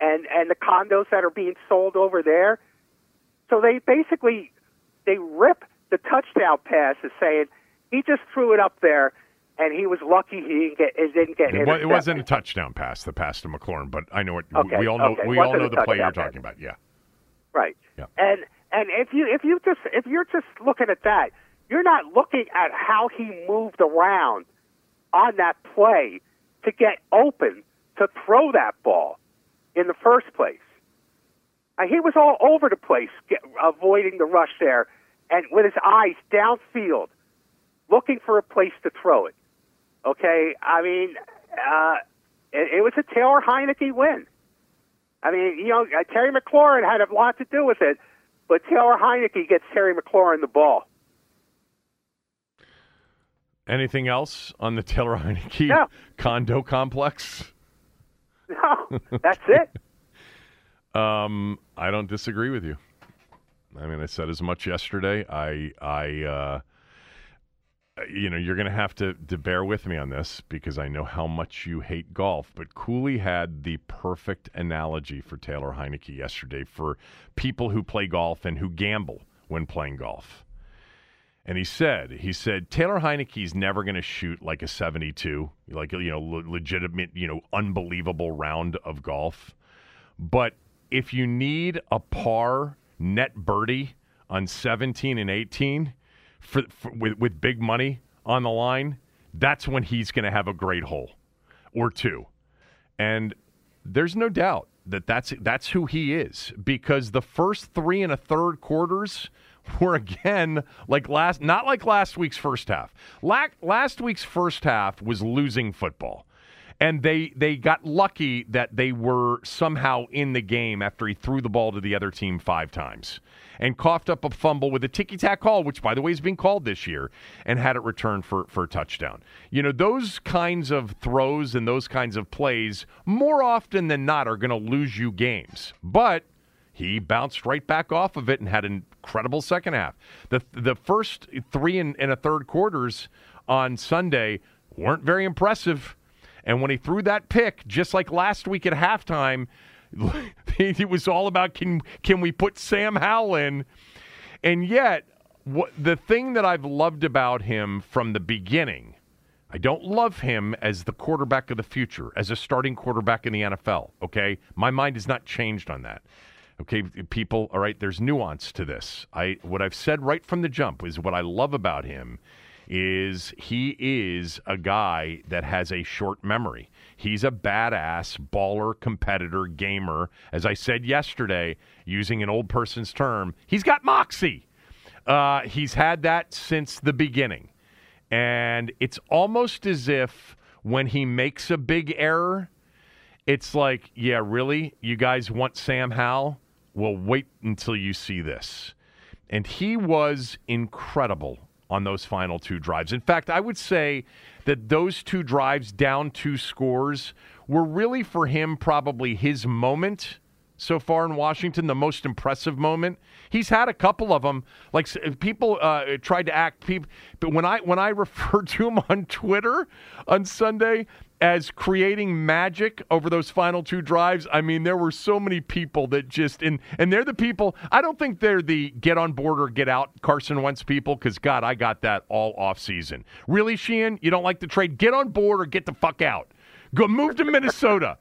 and and the condos that are being sold over there. So they basically they rip the touchdown pass as saying he just threw it up there and he was lucky he didn't get it didn't get
it. It wasn't a touchdown pass, the pass to McLaurin, but I know what okay, we all know. Okay. We all know the play you're talking pass. about. Yeah,
right. Yeah. And and if you if you just if you're just looking at that, you're not looking at how he moved around on that play to get open to throw that ball in the first place. And he was all over the place, get, avoiding the rush there, and with his eyes downfield, looking for a place to throw it. Okay, I mean, uh, it, it was a Taylor Heinicke win. I mean, you know, uh, Terry McLaurin had a lot to do with it, but Taylor Heinicke gets Terry McLaurin the ball.
Anything else on the Taylor Heinicke
no.
condo complex?
No, that's it.
um, I don't disagree with you. I mean, I said as much yesterday. I, I, uh, Uh, you know, you're going to have to, to bear with me on this because I know how much you hate golf. But Cooley had the perfect analogy for Taylor Heinicke yesterday for people who play golf and who gamble when playing golf. And he said, he said, Taylor Heinicke's never going to shoot like a 72, like, you know, legitimate, you know, unbelievable round of golf. But if you need a par net birdie on 17 and 18 for, for with, with big money on the line, that's when he's going to have a great hole or two. And there's no doubt that that's, that's who he is because the first three and a third quarters – were again like last, not like last week's first half. last week's first half was losing football. And they, they got lucky that they were somehow in the game after he threw the ball to the other team five times and coughed up a fumble with a ticky tack call, which, by the way, is being called this year, and had it returned for, for a touchdown. You know, those kinds of throws and those kinds of plays, more often than not, are going to lose you games. But he bounced right back off of it and had an incredible second half. The the first three and, and a third quarters on Sunday weren't very impressive. And when he threw that pick, just like last week at halftime, it was all about can can we put Sam Howell in? And yet, what the thing that I've loved about him from the beginning, I don't love him as the quarterback of the future, as a starting quarterback in the NFL. Okay, my mind has not changed on that. Okay, people, all right, there's nuance to this. I what I've said right from the jump is what I love about him is he is a guy that has a short memory. He's a badass baller, competitor, gamer. As I said yesterday, using an old person's term, he's got moxie. Uh, he's had that since the beginning. And it's almost as if when he makes a big error, it's like, yeah, really? You guys want Sam Howell? Well, wait until you see this. And he was incredible on those final two drives. In fact, I would say that those two drives down two scores were really for him probably his moment so far in Washington, the most impressive moment. He's had a couple of them. Like people uh, tried to act, people, but when I when I referred to him on Twitter on Sunday, as creating magic over those final two drives. I mean, there were so many people that just and and they're the people. I don't think they're the get on board or get out Carson Wentz people because God, I got that all off season. Really, Sheehan, you don't like the trade? Get on board or get the fuck out. Go move to Minnesota.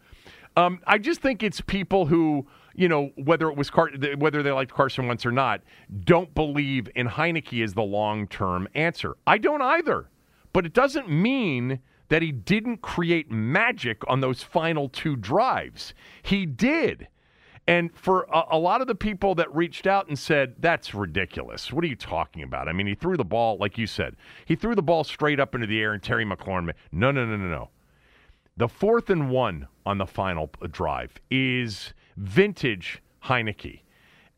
Um, I just think it's people who you know, whether it was Car- whether they liked Carson Wentz or not, don't believe in Heinicke as the long term answer. I don't either, but it doesn't mean that he didn't create magic on those final two drives. He did. And for a, a, lot of the people that reached out and said, that's ridiculous. What are you talking about? I mean, he threw the ball, like you said, he threw the ball straight up into the air, and Terry McLaurin, no, no, no, no, no. The fourth and one on the final drive is vintage Heinicke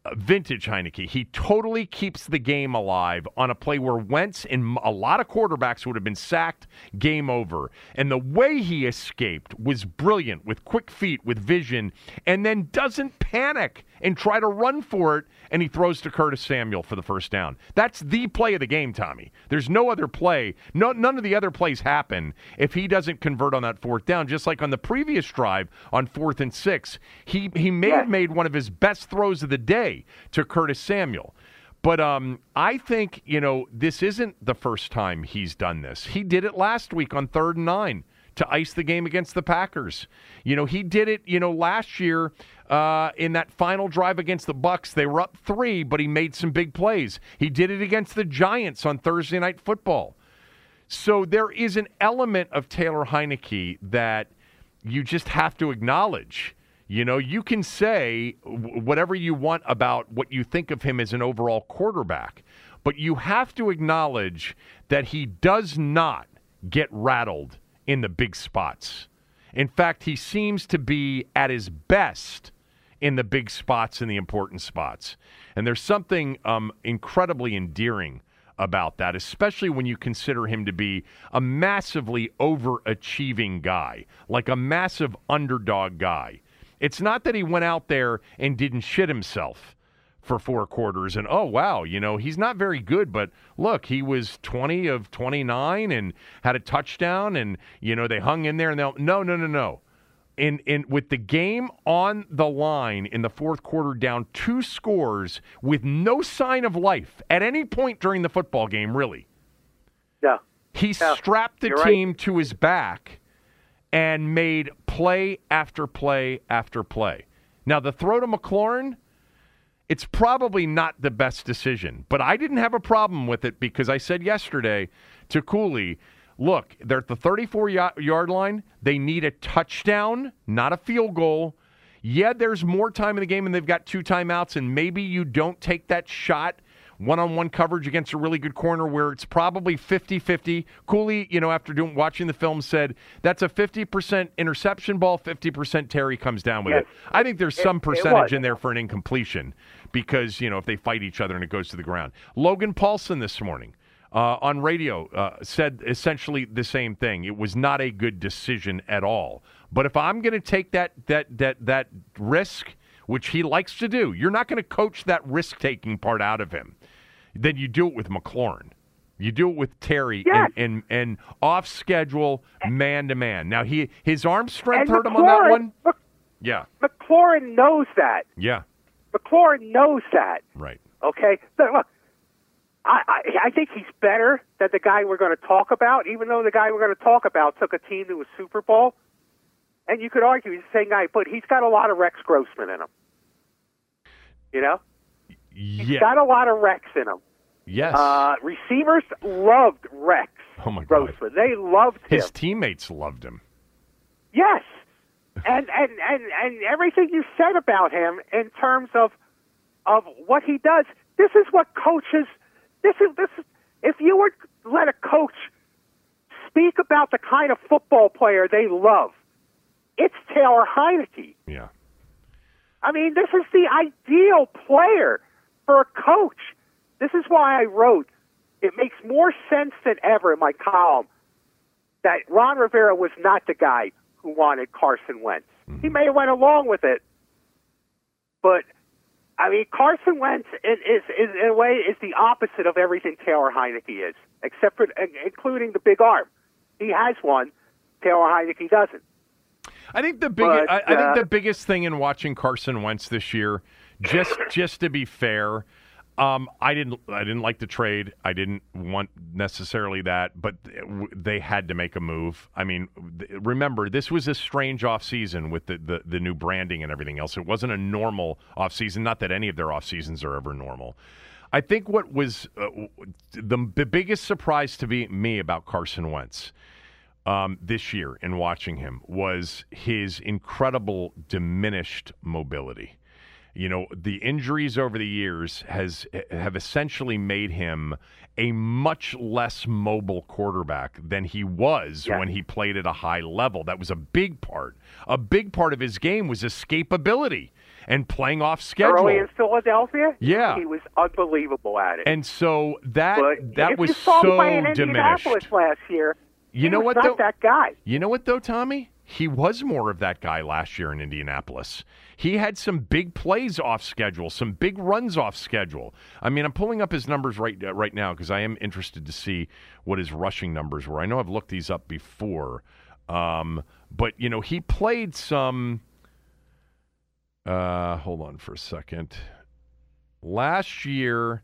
uh, vintage Heinicke. He totally keeps the game alive on a play where Wentz and a lot of quarterbacks would have been sacked, game over. And the way he escaped was brilliant with quick feet, with vision, and then doesn't panic and try to run for it, and he throws to Curtis Samuel for the first down. That's the play of the game, Tommy. There's no other play. No, none of the other plays happen if he doesn't convert on that fourth down. Just like on the previous drive on fourth and six, he he may have made one of his best throws of the day to Curtis Samuel. But um, I think you know this isn't the first time he's done this. He did it last week on third and nine to ice the game against the Packers. You know, he did it, you know, last year uh, in that final drive against the Bucs. They were up three, but he made some big plays. He did it against the Giants on Thursday night football. So there is an element of Taylor Heinicke that you just have to acknowledge. You know, you can say whatever you want about what you think of him as an overall quarterback, but you have to acknowledge that he does not get rattled in the big spots. In fact, he seems to be at his best in the big spots and the important spots. And there's something um, incredibly endearing about that, especially when you consider him to be a massively overachieving guy, like a massive underdog guy. It's not that he went out there and didn't shit himself for four quarters. And oh wow you know he's not very good but look he was 20 of 29 and had a touchdown and you know they hung in there and they'll no no no no. In in with the game on the line in the fourth quarter down two scores with no sign of life at any point during the football game really.
Yeah.
He
yeah.
strapped the
You're
team
right.
to his back and made play after play after play. Now the throw to McLaurin it's probably not the best decision, but I didn't have a problem with it because I said yesterday to Cooley, look, they're at the 34 yard line. They need a touchdown, not a field goal. Yeah, there's more time in the game and they've got two timeouts, and maybe you don't take that shot one on one coverage against a really good corner where it's probably 50 50. Cooley, you know, after doing watching the film, said that's a 50% interception ball, 50% Terry comes down with
Yes.
it. I think there's some
it
percentage in there for an incompletion because, you know, if they fight each other and it goes to the ground. Logan Paulsen this morning. Uh, on radio, uh, said essentially the same thing. It was not a good decision at all. But if I'm going to take that that that that risk which he likes to do, you're not going to coach that risk taking part out of him. Then you do it with McLaurin. You do it with Terry
Yes.
and, and, and off schedule, man to man. Now he his arm strength
And
hurt him on that one.
Mc-
Yeah,
McLaurin knows that.
yeah,
McLaurin knows that.
right.
Okay, so look, I, I I think he's better than the guy we're going to talk about. Even though the guy we're going to talk about took a team to a Super Bowl, and you could argue he's the same guy, but he's got a lot of Rex Grossman in him. You know, he's
Yeah,
got a lot of Rex in him.
yes.
Uh, receivers loved Rex
Oh, my God.
Grossman. They loved him.
his teammates loved him.
Yes, and and and and everything you said about him in terms of of what he does. This is what coaches. This is this. Is, if you would let a coach speak about the kind of football player they love, it's Taylor Heinicke.
Yeah.
I mean, this is the ideal player for a coach. This is why I wrote. It makes more sense than ever in my column that Ron Rivera was not the guy who wanted Carson Wentz. Mm-hmm. He may have went along with it, but I mean, Carson Wentz is, is, is in a way is the opposite of everything Taylor Heinicke is, except for including the big arm. He has one. Taylor Heinicke doesn't.
I think the big,
But,
I, I think the biggest thing in watching Carson Wentz this year, just just to be fair, um, I didn't I didn't like the trade. I didn't want necessarily that, but they had to make a move. I mean, remember this was a strange offseason with the, the the new branding and everything else. It wasn't a normal offseason. Not that any of their off seasons are ever normal. I think what was uh, the, the biggest surprise to be, me about Carson Wentz um, this year in watching him was his incredible diminished mobility. You know, the injuries over the years has have essentially made him a much less mobile quarterback than he was
Yeah.
when he played at a high level. That was a big part. A big part of his game was escapability and playing off schedule.
Early in Philadelphia,
Yeah.
he was unbelievable at it.
and so that
but
that was so diminished.
Last year,
You
he
know what,
not
though?
that guy.
You know what, though, Tommy? He was more of that guy last year in Indianapolis. He had some big plays off schedule, some big runs off schedule. I mean, I'm pulling up his numbers right uh, right now because I am interested to see what his rushing numbers were. I know I've looked these up before, um, but you know, he played some. Uh, hold on for a second. Last year,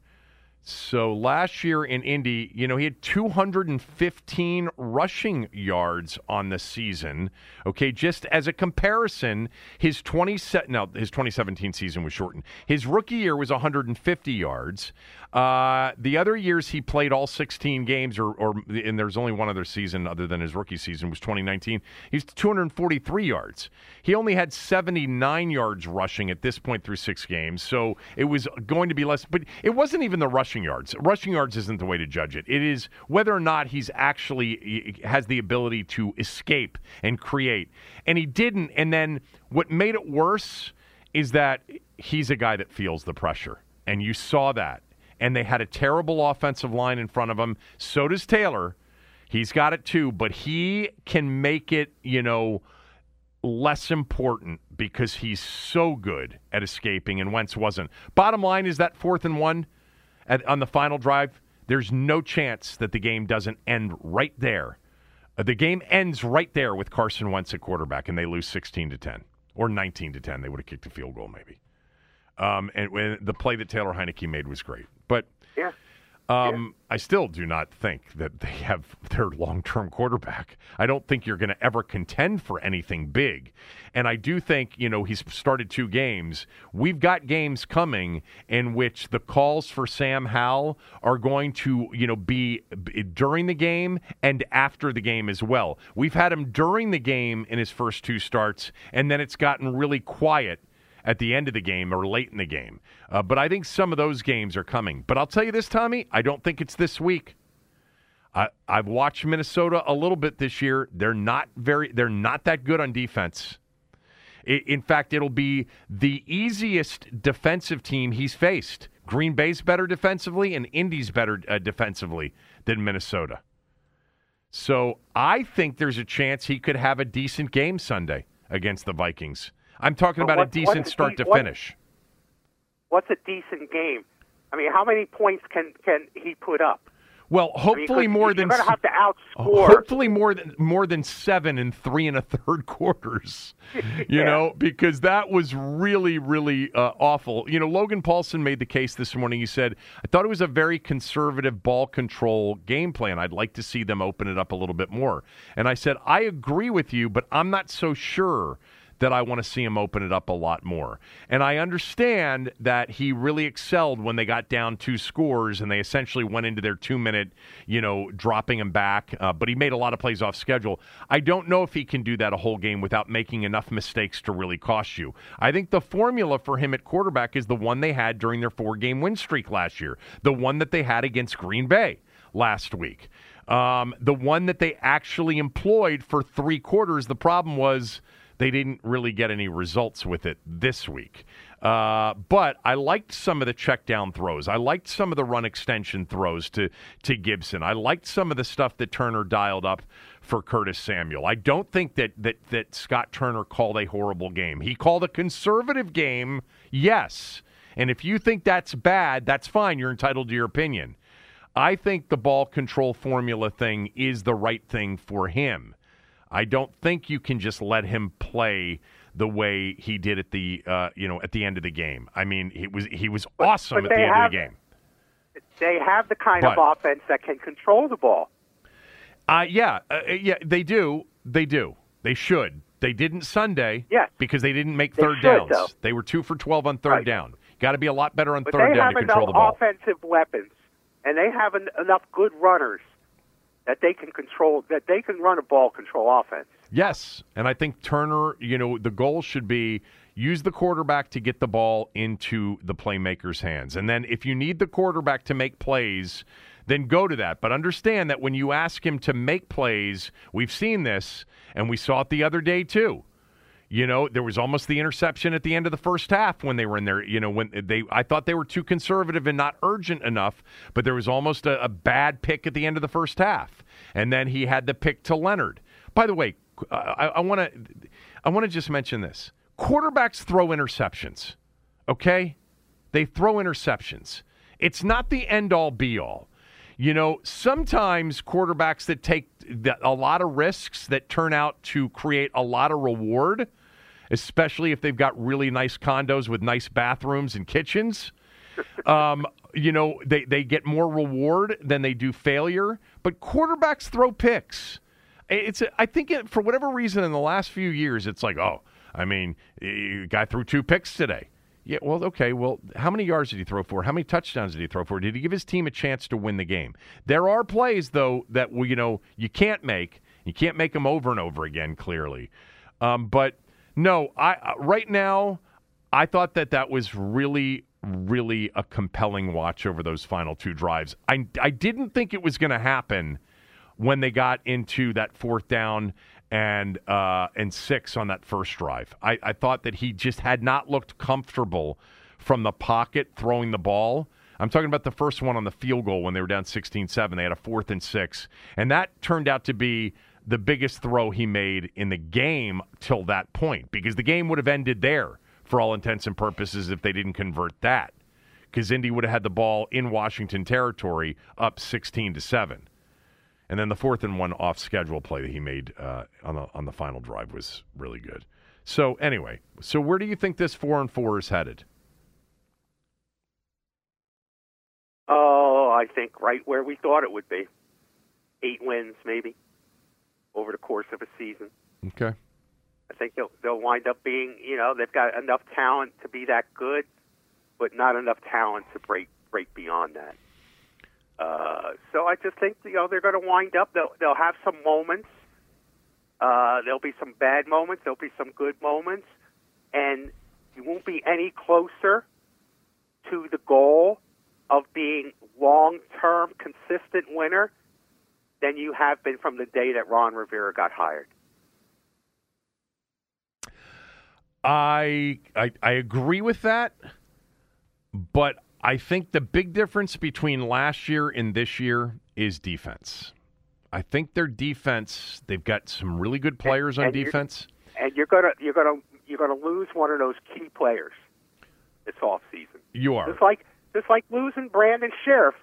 so last year in Indy, you know, he had 215 rushing yards on the season. Okay, just as a comparison, his 20 se- no, his 2017 season was shortened. His rookie year was 150 yards. Uh, the other years he played all 16 games, or, or and there's only one other season other than his rookie season was 2019. He's 243 yards. He only had 79 yards rushing at this point through six games, so it was going to be less. But it wasn't even the rushing yards. Rushing yards isn't the way to judge it. It is whether or not he's actually has the ability to escape and create, and he didn't. And then what made it worse is that he's a guy that feels the pressure, and you saw that. And they had a terrible offensive line in front of him. So does Taylor. He's got it too, but he can make it, you know, less important because he's so good at escaping, and Wentz wasn't. Bottom line is that fourth and one at, on the final drive, there's no chance that the game doesn't end right there. Uh, the game ends right there with Carson Wentz at quarterback, and they lose 16 to 10 or 19 to 10. They would have kicked a field goal, maybe. Um, and when the play that Taylor Heinicke made was great, but
Yeah.
um, I still do not think that they have their long term quarterback. I don't think you're going to ever contend for anything big. And I do think, you know, he's started two games. We've got games coming in which the calls for Sam Howell are going to, you know, be during the game and after the game as well. We've had him during the game in his first two starts, and then it's gotten really quiet at the end of the game or late in the game. Uh, but I think some of those games are coming. But I'll tell you this, Tommy, I don't think it's this week. I, I've watched Minnesota a little bit this year. They're not very. They're not that good on defense. In fact, it'll be the easiest defensive team he's faced. Green Bay's better defensively, and Indy's better uh, defensively than Minnesota. So I think there's a chance he could have a decent game Sunday against the Vikings. I'm talking about a decent start
de-
to finish.
What's a decent game? I mean, how many points can can he put up?
Well,
I mean,
hopefully more than
have to outscore.
hopefully more than more than seven and three and a third quarters. You
Yeah.
know, because that was really really uh, awful. You know, Logan Paulsen made the case this morning. He said, "I thought it was a very conservative ball control game plan. I'd like to see them open it up a little bit more." And I said, "I agree with you, but I'm not so sure." That I want to see him open it up a lot more. And I understand that he really excelled when they got down two scores and they essentially went into their two minute, you know, dropping him back. Uh, but he made a lot of plays off schedule. I don't know if he can do that a whole game without making enough mistakes to really cost you. I think the formula for him at quarterback is the one they had during their four game win streak last year, the one that they had against Green Bay last week. Um, the one that they actually employed for three quarters. The problem was they didn't really get any results with it this week. Uh, but I liked some of the check down throws. I liked some of the run extension throws to, to Gibson. I liked some of the stuff that Turner dialed up for Curtis Samuel. I don't think that, that, that Scott Turner called a horrible game. He called a conservative game, yes. And if you think that's bad, that's fine. You're entitled to your opinion. I think the ball control formula thing is the right thing for him. I don't think you can just let him play the way he did at the uh, you know at the end of the game. I mean, he was he was awesome
but
at the
they
end
have-
of the game.
They have the kind
But-
of offense that can control the ball.
Uh, yeah, uh, yeah, they do. They do. They should. They didn't Sunday.
Yes.
because they didn't make
They
third
should,
downs.
though.
They were two for twelve on third
Right.
down. Got to be a lot better on
But
third down to control the ball.
They have enough offensive weapons, and they have en- enough good runners that they can control. That they can run a ball control offense.
Yes, and I think Turner, you know, the goal should be use the quarterback to get the ball into the playmaker's hands. And then if you need the quarterback to make plays, then go to that. But understand that when you ask him to make plays, we've seen this and we saw it the other day too. You know, there was almost the interception at the end of the first half when they were in there. You know, when they, I thought they were too conservative and not urgent enough, but there was almost a, a bad pick at the end of the first half, and then he had the pick to Leonard. By the way, I want to, I want to just mention this: quarterbacks throw interceptions. Okay, they throw interceptions. It's not the end all be all. You know, sometimes quarterbacks that take a lot of risks that turn out to create a lot of reward, especially if they've got really nice condos with nice bathrooms and kitchens. Um, you know, they, they get more reward than they do failure. But quarterbacks throw picks. It's I think it, for whatever reason in the last few years, it's like, oh, I mean, guy threw two picks today. Yeah, well, okay. Well, how many yards did he throw for? How many touchdowns did he throw for? Did he give his team a chance to win the game? There are plays though that you know you can't make. You can't make them over and over again. Clearly, um, but no. I uh, right now, I thought that that was really, really a compelling watch over those final two drives. I I didn't think it was going to happen when they got into that fourth down and uh, and six on that first drive. I, I thought that he just had not looked comfortable from the pocket throwing the ball. I'm talking about the first one on the field goal when they were down 16-7. They had a fourth and six, and that turned out to be the biggest throw he made in the game till that point because the game would have ended there for all intents and purposes if they didn't convert that because Indy would have had the ball in Washington territory up 16 to seven. And then the fourth and one off schedule play that he made uh, on the on the final drive was really good. So anyway, so where do you think this four and four is headed?
Oh, I think right where we thought it would be. Eight wins, maybe, over the course of a season.
Okay.
I think they'll they'll wind up being, you know, they've got enough talent to be that good, but not enough talent to break break beyond that. Uh, so I just think you know they're going to wind up. They'll they'll have some moments. Uh, there'll be some bad moments. There'll be some good moments, and you won't be any closer to the goal of being long-term consistent winner than you have been from the day that Ron Rivera got hired.
I, I I agree with that, but I think the big difference between last year and this year is defense. I think their defense, they've got some really good players on
and you're-
defense.
and you're gonna you're gonna you're going to lose one of those key players this off season.
You are.
Just like just like losing Brandon Scherff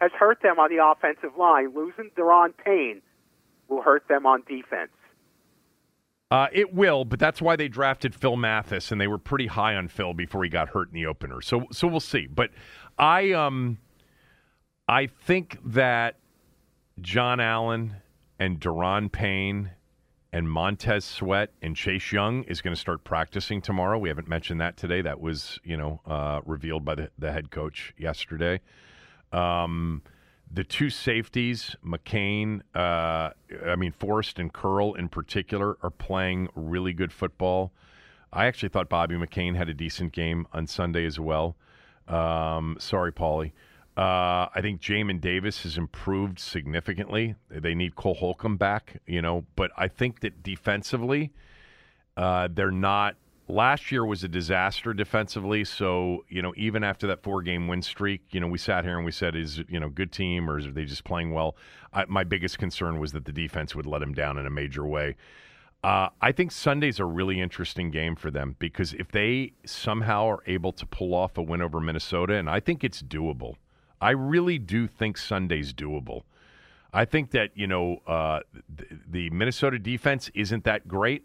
has hurt them on the offensive line. Losing Daron Payne will hurt them on defense.
Uh, it will, but that's why they drafted Phil Mathis, and they were pretty high on Phil before he got hurt in the opener. So, so we'll see. But I, um, I think that John Allen and Daron Payne and Montez Sweat and Chase Young is going to start practicing tomorrow. We haven't mentioned that today. That was, you know, uh, revealed by the, the head coach yesterday. Um, the two safeties, McCain, uh, I mean, Forrest and Curl in particular, are playing really good football. I actually thought Bobby McCain had a decent game on Sunday as well. Um, sorry, Paulie. Uh, I think Jamin Davis has improved significantly. They need Cole Holcomb back, you know, but I think that defensively, uh, they're not last year was a disaster defensively. So, you know, even after that four game win streak, you know, we sat here and we said, is, you know, good team or is they just playing well? I, my biggest concern was that the defense would let them down in a major way. Uh, I think Sunday's a really interesting game for them because if they somehow are able to pull off a win over Minnesota, and I think it's doable, I really do think Sunday's doable. I think that, you know, uh, the, the Minnesota defense isn't that great.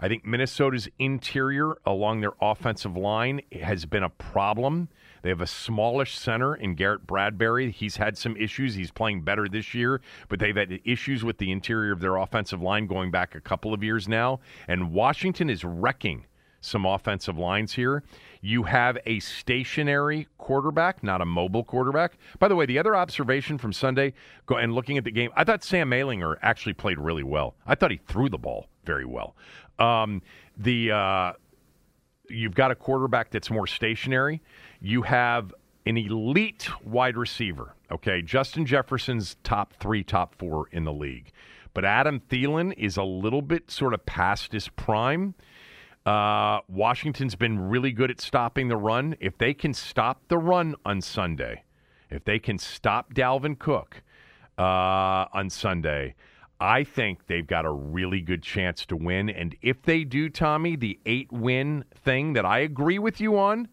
I think Minnesota's interior along their offensive line has been a problem. They have a smallish center in Garrett Bradbury. He's had some issues. He's playing better this year, but they've had issues with the interior of their offensive line going back a couple of years now. And Washington is wrecking some offensive lines here. You have a stationary quarterback, not a mobile quarterback. By the way, the other observation from Sunday, and looking at the game, I thought Sam Ehlinger actually played really well. I thought he threw the ball very well. Um, the uh, you've got a quarterback that's more stationary. You have an elite wide receiver. Okay, Justin Jefferson's top three, top four in the league, but Adam Thielen is a little bit sort of past his prime. Uh, Washington's been really good at stopping the run. If they can stop the run on Sunday, if they can stop Dalvin Cook uh, on Sunday, I think they've got a really good chance to win. And if they do, Tommy, the eight win thing that I agree with you on,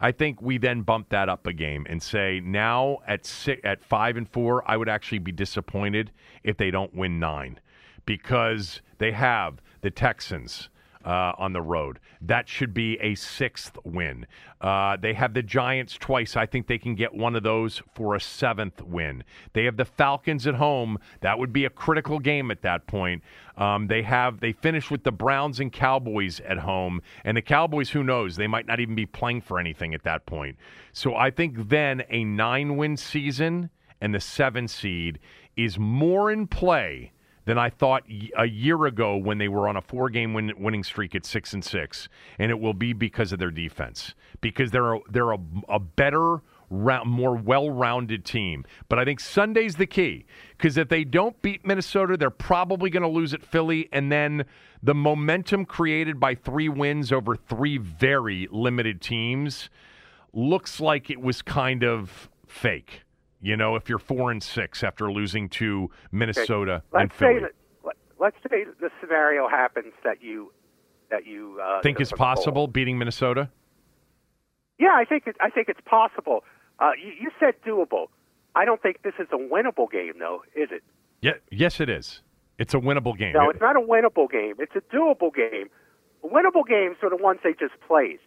I think we then bump that up a game and say now at six, at five and four, I would actually be disappointed if they don't win nine because they have the Texans, uh, on the road. That should be a sixth win. Uh, they have the Giants twice. I think they can get one of those for a seventh win. They have the Falcons at home. That would be a critical game at that point. Um, they have they finish with the Browns and Cowboys at home, and the Cowboys, who knows, they might not even be playing for anything at that point. So I think then a nine-win season and the seven seed is more in play than I thought a year ago when they were on a four-game win- winning streak at six and six, and it will be because of their defense because they're a, they're a, a better. more well-rounded team, but I think Sunday's the key because if they don't beat Minnesota, they're probably going to lose at Philly, and then the momentum created by three wins over three very limited teams looks like it was kind of fake. You know, if you're four and six after losing to Minnesota
okay.
and Philly.
That, let's say the scenario happens that you that you uh,
think is possible beating Minnesota.
Yeah, I think it, I think it's possible. Uh, you, you said doable. I don't think this is a winnable game, though, is it?
Yeah, yes, it is. It's a winnable game.
No, it's not a winnable game. It's a doable game. Winnable games are the ones they just played.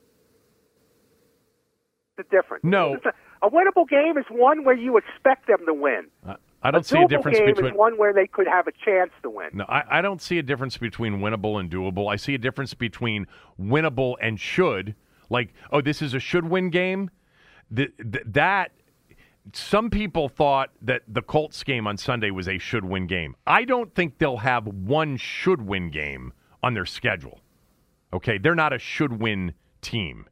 The difference.
No,
a winnable game is one where you expect them to win.
Uh, I don't
a
see a difference
game
between
is one where they could have a chance to win.
No, I, I don't see a difference between winnable and doable. I see a difference between winnable and should. Like, oh, this is a should-win game. That some people thought that the Colts game on Sunday was a should-win game. I don't think they'll have one should-win game on their schedule. Okay, they're not a should-win team.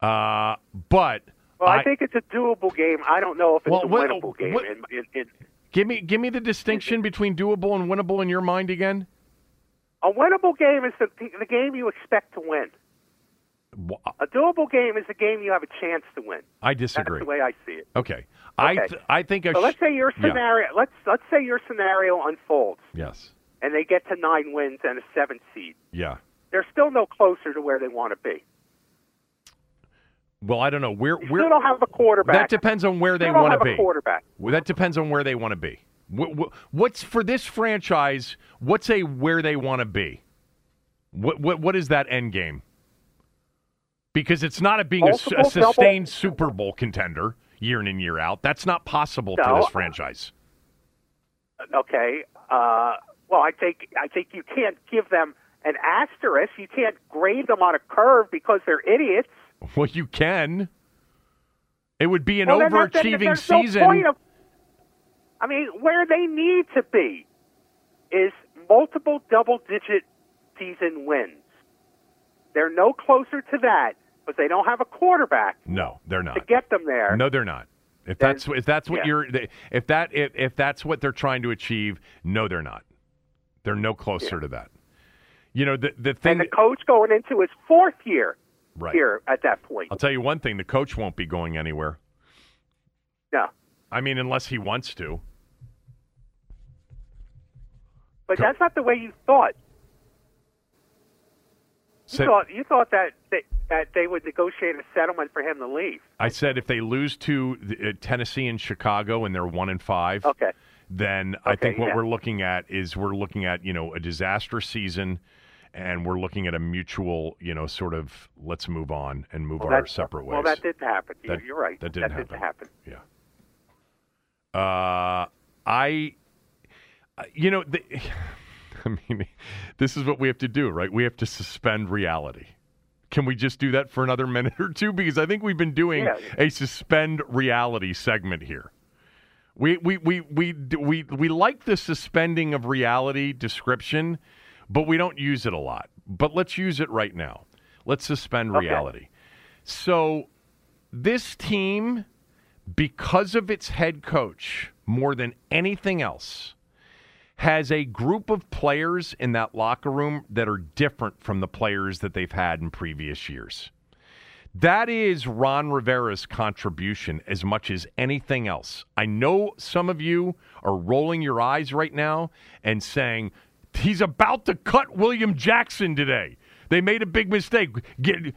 Uh, but
well, I,
I,
think it's a doable game. I don't know if it's
well,
a
what,
winnable game.
What,
in, in, in,
give me give me the distinction between doable and winnable in your mind again.
A winnable game is the, the game you expect to win. A doable game is the game you have a chance to win.
I disagree.
That's the way I see it.
Okay, okay. I th- I think.
so
sh-
let's say your scenario.
Yeah.
Let's let's say your scenario unfolds.
Yes.
And they get to nine wins and a seven seed.
Yeah.
they're still no closer to where they want to be.
Well, I don't know where where
still don't have a quarterback.
that depends on where they want to
have a
be.
quarterback.
Well, that depends on where they want to be. What, what, what's for this franchise? What's a where they want to be? What what what is that end game? Because it's not a being a, a
Multiple double-
sustained Super Bowl contender year in and year out. That's not possible for this franchise.
Okay. Uh, well, I think I think you can't give them an asterisk. You can't grade them on a curve because they're idiots.
Well, you can. It would be an
Well, then that- then
overachieving
no
season.
point of- I mean, where they need to be is multiple double-digit season wins. They're no closer to that, but they don't have a quarterback
no, they're not.
to get them there.
No, they're not. If
Then-
that's if that's what
yeah.
you're if that if, if that's what they're trying to achieve, no, they're not. They're no closer to that. You know the the thing.
and the coach going into his fourth year
right.
here at that point.
I'll tell you one thing: the coach won't be going anywhere.
No.
I mean, unless he wants to.
But
Co-
that's not the way you thought. You thought you thought that, that that they would negotiate a settlement for him to leave.
I said if they lose to uh, Tennessee and Chicago and they're one and five,
Okay.
then I think what
yeah.
we're looking at is we're looking at you know a disastrous season, and we're looking at a mutual you know sort of let's move on and move
Well,
our separate ways.
Well, that didn't happen.
That-
You're right.
that didn't
didn't
happen.
happen.
Yeah. Uh, I, uh, you know, the, I mean, this is what we have to do, right? We have to suspend reality. Can we just do that for another minute or two? Because I think we've been doing
Yeah.
a suspend reality segment here. We we we we we we like the suspending of reality description, but we don't use it a lot. But let's use it right now. Let's suspend
Okay.
reality. So this team because of its head coach more than anything else has a group of players in that locker room that are different from the players that they've had in previous years. That is Ron Rivera's contribution as much as anything else. I know some of you are rolling your eyes right now and saying, he's about to cut William Jackson today. They made a big mistake.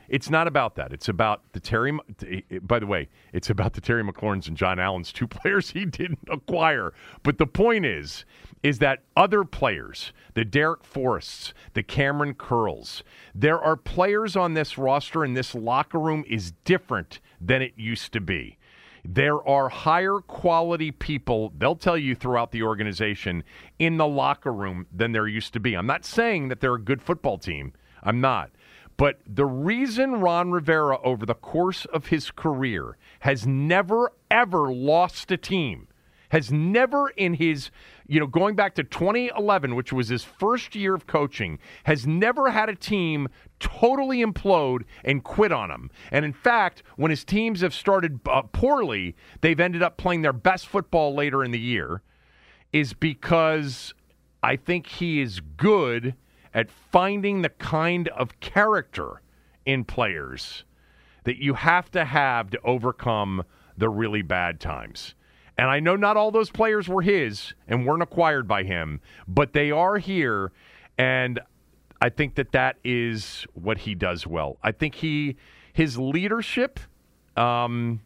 It's not about that. It's about the Terry. Eh, eh, by the way, it's about the Terry McLaurins and John Allen's two players he didn't acquire. But the point is, is that other players, the Darrick Forrests, the Kamren Curls, there are players on this roster and this locker room is different than it used to be. There are higher quality people, they'll tell you throughout the organization, in the locker room than there used to be. I'm not saying that they're a good football team. I'm not. But the reason Ron Rivera, over the course of his career, has never, ever lost a team, has never in his, you know, going back to 2011, which was his first year of coaching, has never had a team totally implode and quit on him. And in fact, when his teams have started uh, poorly, they've ended up playing their best football later in the year, is because I think he is good at finding the kind of character in players that you have to have to overcome the really bad times. And I know not all those players were his and weren't acquired by him, but they are here. And I think that that is what he does well. I think he, his leadership um,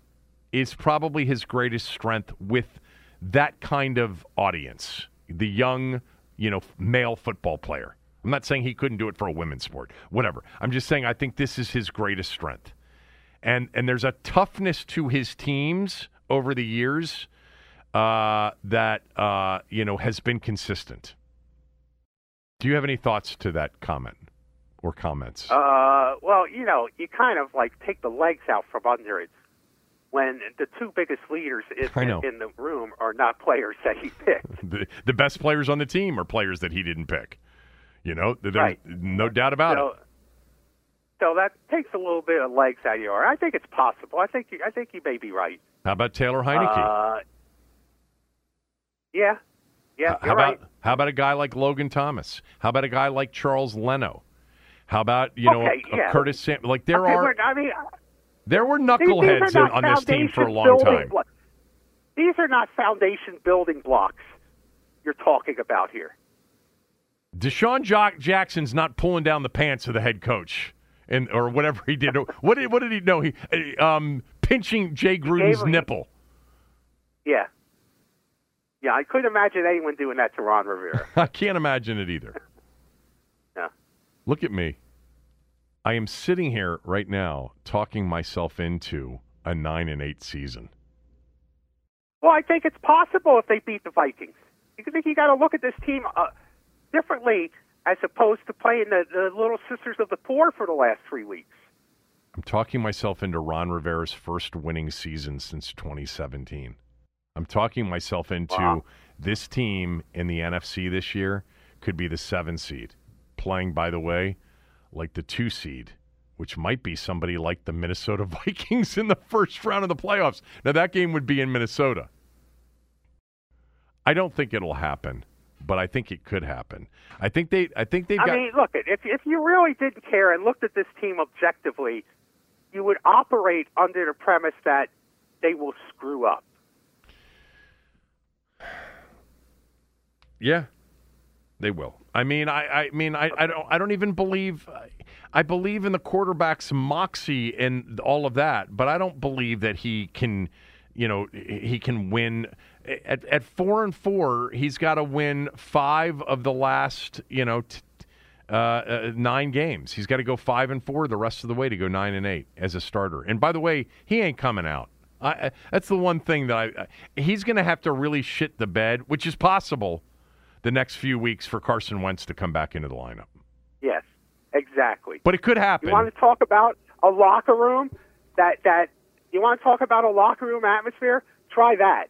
is probably his greatest strength with that kind of audience, the young, you know, male football player. I'm not saying he couldn't do it for a women's sport, whatever. I'm just saying I think this is his greatest strength. And and there's a toughness to his teams over the years uh, that uh, you know has been consistent. Do you have any thoughts to that comment or comments?
Uh, well, you know, you kind of like take the legs out from under it when the two biggest leaders in, in the room are not players that he picked.
the, the best players on the team are players that he didn't pick. You know, there's
Right.
no doubt about
so,
it.
so that takes a little bit of legs out of you. I think it's possible. I think you, I think you may be right.
How about Taylor Heinicke?
Uh, yeah, yeah,
how
you're
about
right.
how about a guy like Logan Thomas? How about a guy like Charles Leno? How about you know
Okay,
a
yeah.
Curtis Sam? Like there
Okay,
are
I mean,
there were
these, these are
knuckleheads in, on this team for a long time.
blo- these are not foundation building blocks you're talking about here.
DeSean jo- Jackson's not pulling down the pants of the head coach and or whatever he did. what did what did he know? He um, pinching Jay Gruden's nipple.
Yeah. Yeah, I couldn't imagine anyone doing that to Ron Rivera.
I can't imagine it either.
No.
Look at me. I am sitting here right now talking myself into a nine and eight season.
Well, I think it's possible if they beat the Vikings. You think you got to look at this team uh, differently as opposed to playing the, the little sisters of the poor for the last three weeks.
I'm talking myself into Ron Rivera's first winning season since 2017. I'm talking myself into
Wow.
this team in the NFC this year could be the seven seed, playing, by the way, like the two seed, which might be somebody like the Minnesota Vikings in the first round of the playoffs. Now, that game would be in Minnesota. I don't think it'll happen, but I think it could happen. I think they. I think they've
I
got.
mean, look, if if you really didn't care and looked at this team objectively, you would operate under the premise that they will screw up.
Yeah, they will. I mean, I, I mean, I, I don't, I don't even believe. I believe in the quarterback's moxie and all of that, but I don't believe that he can, you know, he can win. At, at four and four, he's got to win five of the last, you know, t- uh, uh, nine games. He's got to go five and four the rest of the way to go nine and eight as a starter. And by the way, he ain't coming out. I, I, that's the one thing that I. I he's going to have to really shit the bed, which is possible the next few weeks for Carson Wentz to come back into the lineup.
Yes, exactly.
But it could happen.
You want to talk about a locker room that that you want to talk about a locker room atmosphere? Try that.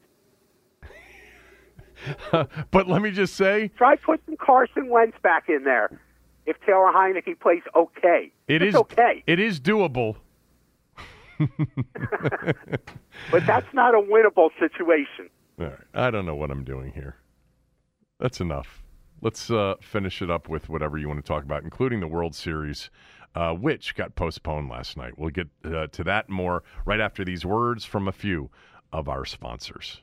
but let me just say,
Try putting Carson Wentz back in there. If Taylor Heinicke plays okay,
it
Just
is
okay,
It is doable.
but that's not a winnable situation.
All right. I don't know what I'm doing here. That's enough. Let's uh, finish it up with whatever you want to talk about, including the World Series, uh, which got postponed last night. We'll get uh, to that more right after these words from a few of our sponsors.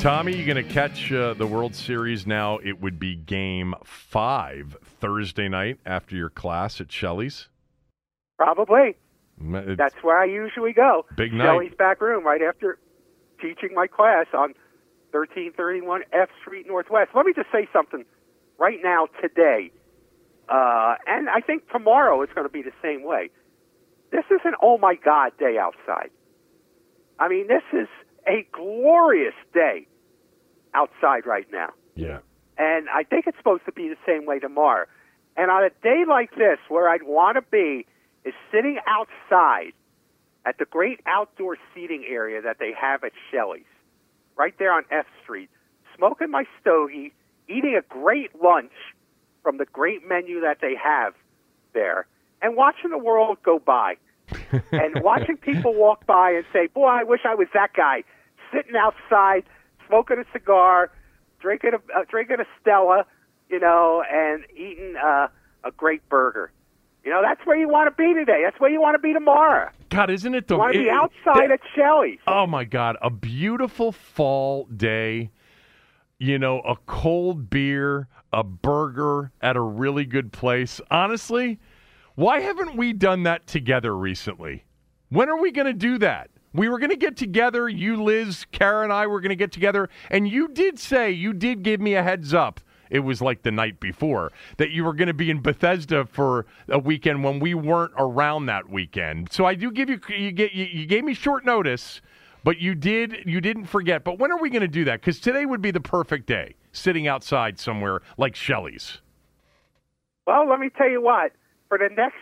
Tommy, you going to catch uh, the World Series now? It would be game five Thursday night after your class at Shelly's.
Probably.
Mm, it's-
That's where I usually go.
Big night.
Shelly's back room right after teaching my class on 1331 F Street Northwest. Let me just say something right now, today, uh, and I think tomorrow it's going to be the same way. This is an oh my God day outside. I mean, this is a glorious day outside right now.
Yeah.
And I think it's supposed to be the same way tomorrow. And on a day like this, where I'd want to be is sitting outside at the great outdoor seating area that they have at Shelly's, right there on F Street, smoking my stogie, eating a great lunch from the great menu that they have there, and watching the world go by. and watching people walk by and say, Boy, I wish I was that guy, sitting outside, smoking a cigar, drinking a, uh, drinking a Stella, you know, and eating uh, a great burger. You know, that's where you want to be today. That's where you want to be tomorrow.
God, isn't it the
want to be outside
it-
at Shelly's.
Oh my God, a beautiful fall day. You know, a cold beer, a burger at a really good place. Honestly, why haven't we done that together recently? When are we going to do that? We were going to get together. You, Liz, Kara, and I were going to get together. And you did say, you did give me a heads up. It was like the night before that you were going to be in Bethesda for a weekend when we weren't around that weekend. So I do give you you get you, you gave me short notice, but you did you didn't forget. But when are we going to do that? Because today would be the perfect day, sitting outside somewhere like Shelly's.
Well, let me tell you what. For the next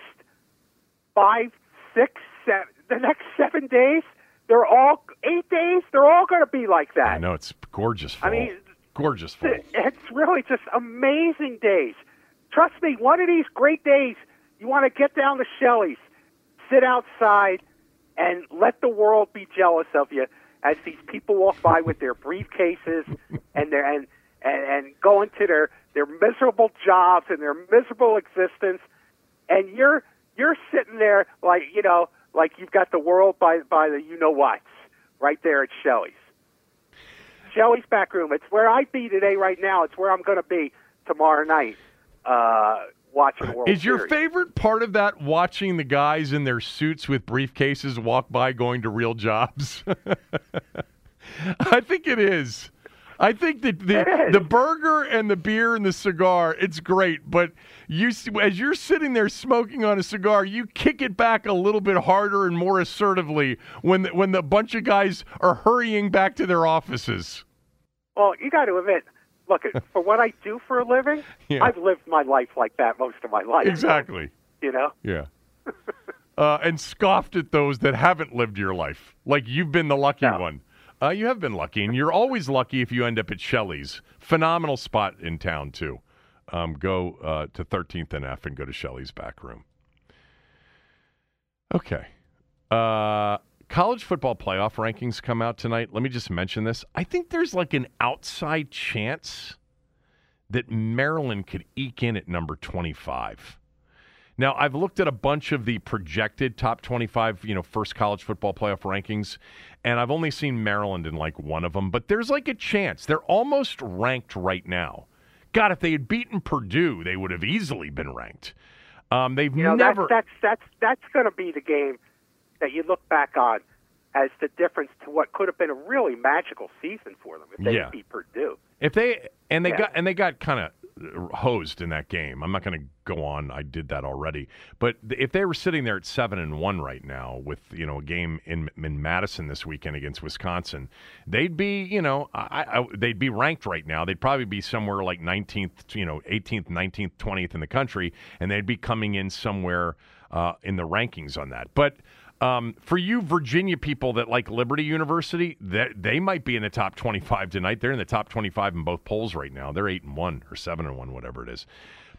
five, six, seven, the next seven days, they're all eight days. They're all going to be like that.
I know it's gorgeous. Fall.
I mean,
gorgeous fall.
It's really just amazing days. Trust me, one of these great days, you want to get down to Shelly's, sit outside, and let the world be jealous of you as these people walk by with their briefcases and their and, and and go into their their miserable jobs and their miserable existence, and you're you're sitting there like you know like you've got the world by by the you know what right there at Shelly's. Shelly's back room. It's where I'd be today, right now. It's where I'm going to be tomorrow night, uh, watching the World
Is your
Series.
favorite part of that watching the guys in their suits with briefcases walk by going to real jobs? I think it is. I think that the the burger and the beer and the cigar, it's great. But you, as you're sitting there smoking on a cigar, you kick it back a little bit harder and more assertively when the, when the bunch of guys are hurrying back to their offices.
Well, you got to admit, look, for what I do for a living,
Yeah.
I've lived my life like that most of my life.
Exactly.
You know?
Yeah. uh, and scoffed at those that haven't lived your life. Like you've been the lucky
No.
one. Uh, you have been lucky, and you're always lucky if you end up at Shelly's. Phenomenal spot in town, too. Um, go uh, to 13th and F and go to Shelley's back room. Okay. Uh, college football playoff rankings come out tonight. Let me just mention this. I think there's like an outside chance that Maryland could eke in at number 25. Now, I've looked at a bunch of the projected top 25, you know, first college football playoff rankings, and I've only seen Maryland in like one of them, but there's like a chance. They're almost ranked right now. God, if they had beaten Purdue, they would have easily been ranked. Um, they've
You know,
never.
that's that's that's that's going to be the game that you look back on as the difference to what could have been a really magical season for them if they
Yeah.
beat Purdue.
If they and they
Yeah.
got and they got kind of hosed in that game. I'm not going to go on. I did that already. But if they were sitting there at seven and one right now with you know a game in in Madison this weekend against Wisconsin, they'd be you know I, I, they'd be ranked right now. They'd probably be somewhere like 19th, you know 18th, 19th, 20th in the country, and they'd be coming in somewhere uh, in the rankings on that. But um, for you Virginia people that like Liberty University, that they might be in the top 25 tonight. They're in the top 25 in both polls right now. They're eight and one or seven and one, whatever it is.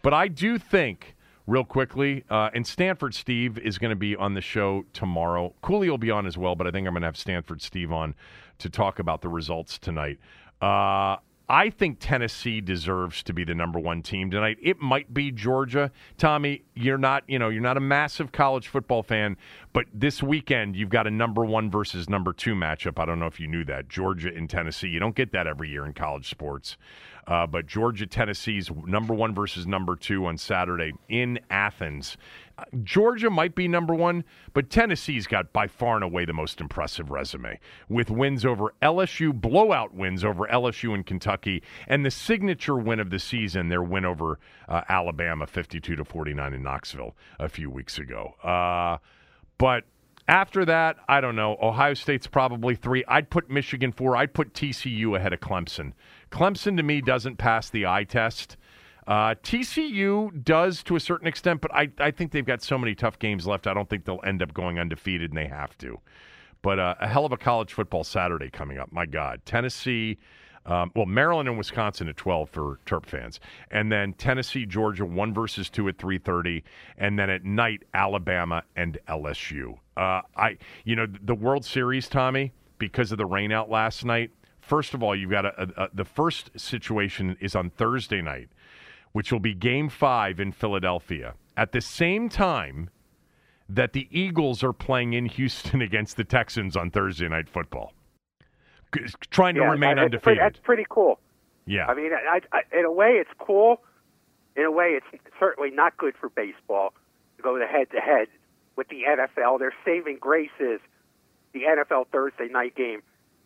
But I do think, real quickly, uh, and Stanford Steve is going to be on the show tomorrow. Cooley will be on as well, but I think I'm going to have Stanford Steve on to talk about the results tonight. Uh, I think Tennessee deserves to be the number one team tonight. It might be Georgia. Tommy, you're not, you know, you're not a massive college football fan, but this weekend you've got a number one versus number two matchup. I don't know if you knew that. Georgia and Tennessee. You don't get that every year in college sports. Uh, but Georgia, Tennessee's number one versus number two on Saturday in Athens. Georgia might be number one, but Tennessee's got by far and away the most impressive resume with wins over LSU, blowout wins over LSU and Kentucky, and the signature win of the season, their win over uh, Alabama, 52 to 49 in Knoxville a few weeks ago. Uh, but After that, I don't know. Ohio State's probably three. I'd put Michigan four. I'd put TCU ahead of Clemson. Clemson to me doesn't pass the eye test. Uh, TCU does to a certain extent, but I, I think they've got so many tough games left. I don't think they'll end up going undefeated, and they have to. But uh, a hell of a college football Saturday coming up. My God, Tennessee. Um, well, Maryland and Wisconsin at 12 for Terp fans, and then Tennessee, Georgia, one versus two at 3:30, and then at night Alabama and LSU. Uh, I, you know, the World Series, Tommy, because of the rain out last night. First of all, you've got a, a, a, the first situation is on Thursday night, which will be Game Five in Philadelphia at the same time that the Eagles are playing in Houston against the Texans on Thursday night football trying to
yeah,
remain
that's
undefeated.
Pretty, that's pretty cool.
Yeah.
I mean, I, I, in a way, it's cool. In a way, it's certainly not good for baseball to go head to head with the NFL. Their saving grace is the NFL Thursday night game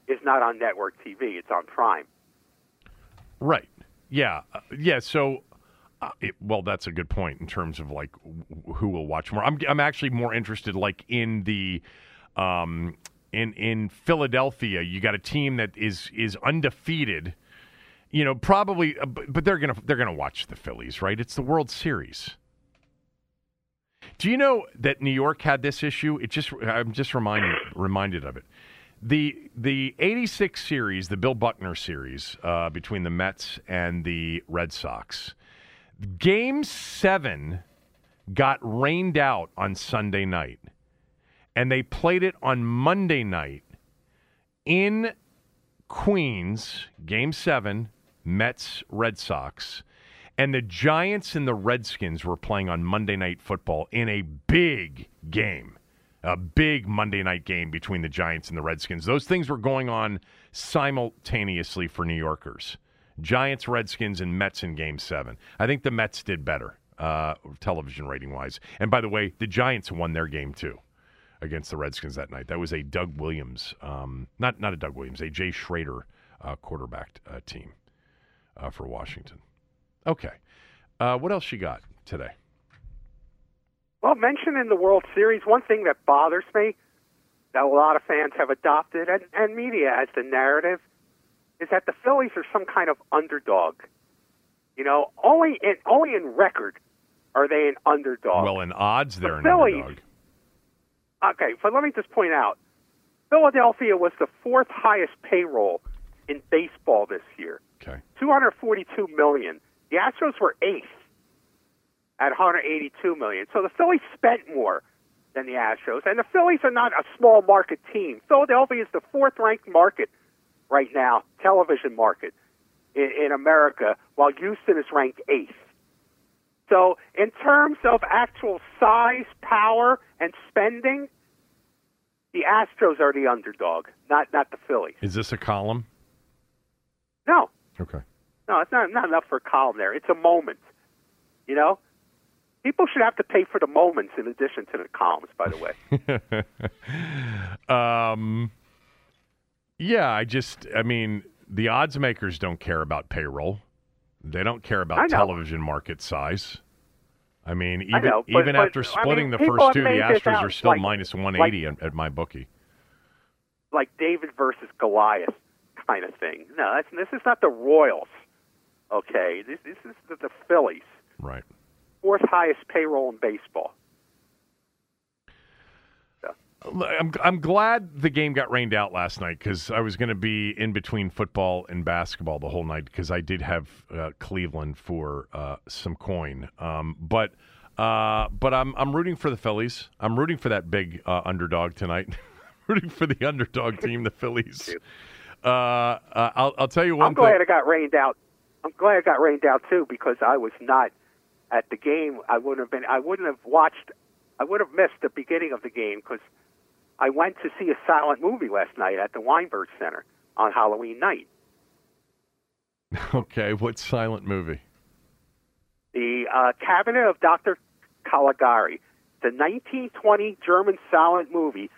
is not on network TV; it's on Prime.
Right. Yeah. Uh, yeah. So. Uh, it, well, that's a good point in terms of like who will watch more. I'm I'm actually more interested like in the um, in in Philadelphia, you got a team that is is undefeated. You know, probably, uh, but they're gonna they're gonna watch the Phillies, right? It's the World Series. Do you know that New York had this issue? It just I'm just reminded reminded of it. The the '86 series, the Bill Buckner series uh, between the Mets and the Red Sox, Game Seven got rained out on Sunday night and they played it on Monday night in Queens, game seven, Mets, Red Sox. And the Giants and the Redskins were playing on Monday Night Football in a big game, a big Monday night game between the Giants and the Redskins. Those things were going on simultaneously for New Yorkers Giants, Redskins, and Mets in game seven. I think the Mets did better, uh, television rating wise. And by the way, the Giants won their game too against the Redskins that night. That was a Doug Williams, um, not not a Doug Williams, a Jay Schroeder uh, quarterbacked uh, team uh, for Washington. Okay, uh, what else you got today?
Well, mentioned in the World Series, one thing that bothers me that a lot of fans have adopted, and, and media as the narrative, is that the Phillies are some kind of underdog. You know, only in only in record are they an underdog.
Well, in odds, they're
the
an
Phillies,
underdog.
Okay, but let me just point out Philadelphia was the fourth highest payroll in baseball this year.
Okay.
242 million. The Astros were eighth at 182 million. So the Phillies spent more than the Astros, and the Phillies are not a small market team. Philadelphia is the fourth ranked market right now, television market in, in America, while Houston is ranked eighth. So, in terms of actual size, power, and spending, the Astros are the underdog, not not the Phillies.
Is this a column?
No,
Okay.
no, it's not not enough for a column there. It's a moment. You know, people should have to pay for the moments in addition to the columns. By the way,
um, yeah, I just, I mean, the odds makers don't care about payroll. They don't care about television market size. I mean,
I
even
know, but-
even
but,
after
I
splitting
mean,
the first two, the Astros are still
like-
minus 180 at, at my bookie.
like David versus Goliath kind of thing. No, that's, this is not the Royals. Okay, this this is the, the Phillies,
Right.
fourth highest payroll in baseball.
I'm I'm glad the game got rained out last night because I was going to be in between football and basketball the whole night because I did have uh, Cleveland for uh, some coin. Um, but uh, but I'm I'm rooting for the Phillies. I'm rooting for that big uh, underdog tonight. rooting for the underdog team, the Phillies. Uh, uh, I'll I'll tell you one
I'm glad
thing.
it got rained out. I'm glad it got rained out too because I was not at the game. I wouldn't have been. I wouldn't have watched. I would have missed the beginning of the game because I went to see a silent movie last night at the Weinberg Center on Halloween night.
Okay, what silent movie?
The uh, Cabinet of Dr. Caligari, the 1920 German silent movie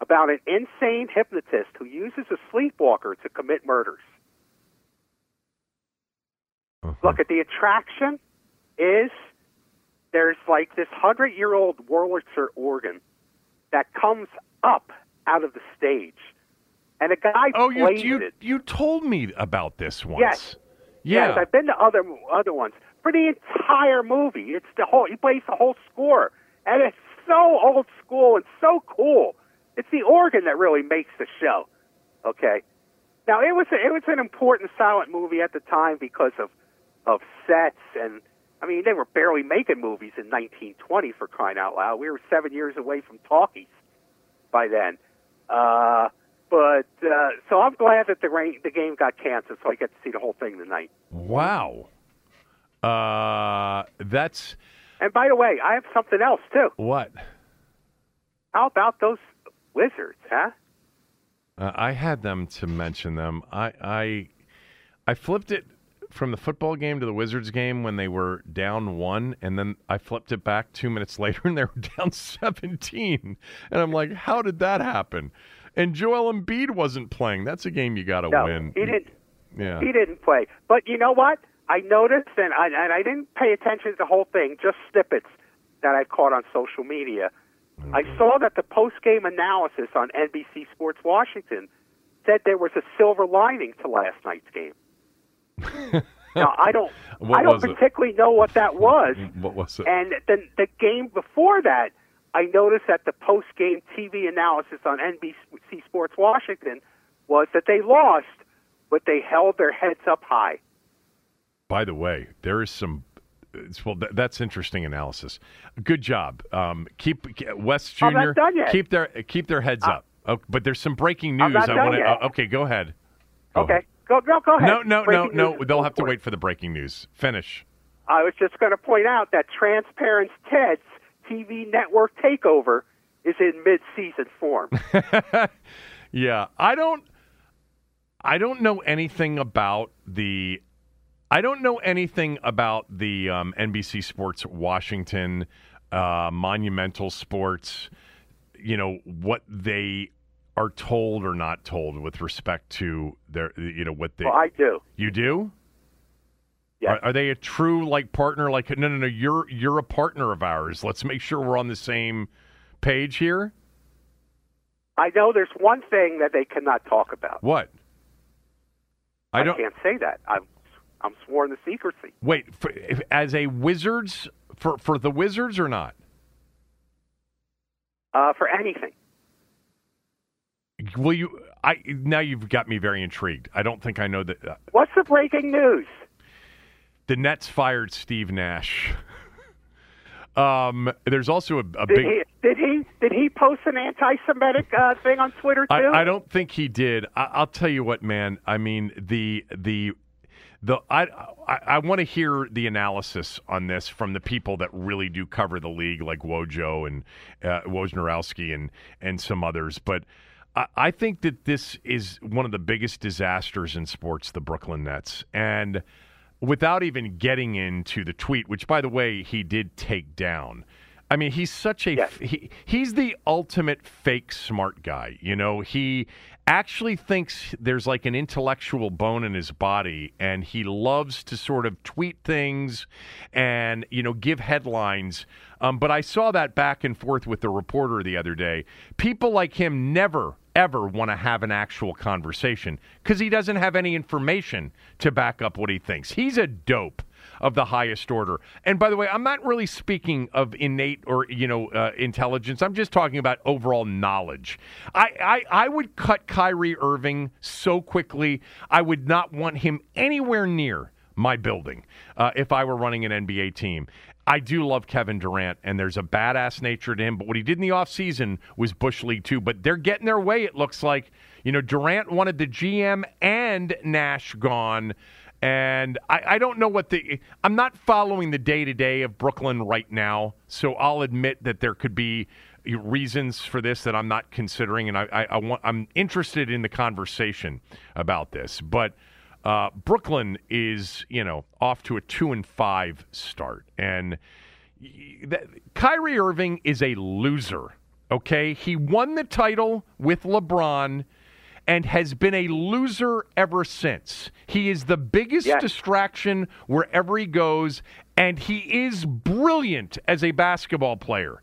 about an insane hypnotist who uses a sleepwalker to commit murders.
Uh-huh.
Look at the attraction is there's like this hundred year old Wurlitzer organ that comes up out of the stage, and a guy
Oh, you you
it.
you told me about this once.
Yes.
Yeah.
Yes, I've been to other other ones. For the entire movie, it's the whole. He plays the whole score, and it's so old school and so cool. It's the organ that really makes the show. Okay. Now it was a, it was an important silent movie at the time because of of sets and I mean they were barely making movies in 1920 for crying out loud. We were seven years away from talkies by then. Uh, but uh, so I'm glad that the rain, the game got canceled, so I get to see the whole thing tonight.
wow. Uh, that's
And by the way, I have something else too.
what.
How about those wizards, huh?
Uh, I had them to mention them. I I I flipped it from the football game to the Wizards game when they were down one, and then I flipped it back two minutes later and they were down seventeen. And I'm like, how did that happen? And Joel Embiid wasn't playing. That's a game you got to
No,
win.
he didn't.
Yeah.
He didn't play. But you know what? I noticed, and I, and I didn't pay attention to the whole thing, just snippets that I caught on social media. I saw that the post-game analysis on NBC Sports Washington said there was a silver lining to last night's game. Now I don't, I don't
was it?
particularly know what that was.
What was it?
And the the game before that, I noticed that the post game TV analysis on NBC Sports Washington was that they lost, but they held their heads up high.
By the way, there is some. it's- Well, th- that's interesting analysis. Good job. Um, keep West Junior. Keep their keep their heads up. Oh, but there's some breaking news. I wanna- uh, okay, go ahead. Go
okay,
ahead.
Go go go ahead.
No, no, no,
Breaking
no.
news is
They'll have to wait for the breaking news. Finish.
I was just going to point out that Transparent Ted's TV network takeover is in mid-season form.
Yeah, I don't. I don't know anything about the. I don't know anything about the um, NBC Sports Washington uh, Monumental Sports. You know what they are told or not told with respect to their. You know what they.
well, I do.
you do.
Yes.
Are, are they a true like partner? Like no, no, no. You're you're a partner of ours. Let's make sure we're on the same page here.
I know there's one thing that they cannot talk about.
What? I don't.
can't say that. I'm I'm sworn to secrecy.
Wait, for, if, as a Wizards for for the Wizards or not?
Uh, for anything.
Will you? I now you've got me very intrigued. I don't think I know that uh,
What's the breaking news?
the Nets fired Steve Nash. um, there's also a, a
Did
big.
he did he did he post an anti-Semitic uh, thing on Twitter too?
I, I don't think he did. I, I'll tell you what, man. I mean the the the I I, I want to hear the analysis on this from the people that really do cover the league, like Wojo and uh, Wojnarowski and and some others. But I, think that this is one of the biggest disasters in sports, the Brooklyn Nets, and without even getting into the tweet, which by the way he did take down. I mean, he's such a
Yes.
he, he's the ultimate fake smart guy. You know, he actually thinks there's like an intellectual bone in his body and he loves to sort of tweet things and, you know, give headlines. Um, but I saw that back and forth with the reporter the other day. People like him never ever want to have an actual conversation because he doesn't have any information to back up what he thinks. He's a dope of the highest order. And by the way, I'm not really speaking of innate or you know uh, intelligence. I'm just talking about overall knowledge. I, I I would cut Kyrie Irving so quickly. I would not want him anywhere near my building uh, if I were running an NBA team. I do love Kevin Durant, and there's a badass nature to him. But what he did in the offseason was Bush League too. But they're getting their way, it looks like. You know, Durant wanted the GM and Nash gone. And I, I don't know what the. I'm not following the day to day of Brooklyn right now. So I'll admit that there could be reasons for this that I'm not considering. And I, I, I want, I'm interested in the conversation about this. But. Uh, Brooklyn is, you know, off to a two and five start, and that, Kyrie Irving is a loser. Okay, he won the title with LeBron, and has been a loser ever since. He is the biggest
Yes.
distraction wherever he goes, and he is brilliant as a basketball player.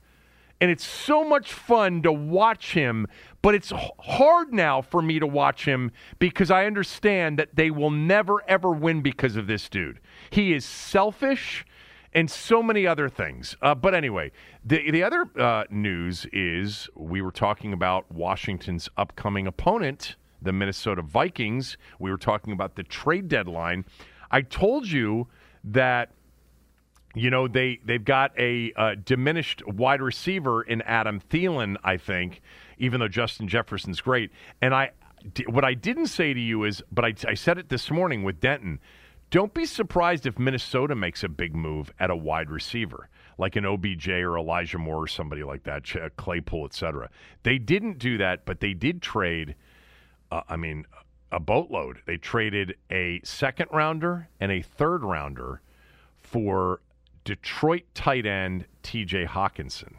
And it's so much fun to watch him. But it's hard now for me to watch him because I understand that they will never ever win because of this dude. He is selfish and so many other things. Uh, but anyway, the the other uh, news is we were talking about Washington's upcoming opponent, the Minnesota Vikings. We were talking about the trade deadline. I told you that you know they they've got a uh, diminished wide receiver in Adam Thielen, I think, even though Justin Jefferson's great. And I what I didn't say to you is, but I, I said it this morning with Denton. Don't be surprised if Minnesota makes a big move at a wide receiver, like an OBJ or Elijah Moore or somebody like that, Claypool, etc. They didn't do that, but they did trade. Uh, I mean, a boatload. They traded a second rounder and a third rounder for Detroit tight end T.J. Hockenson.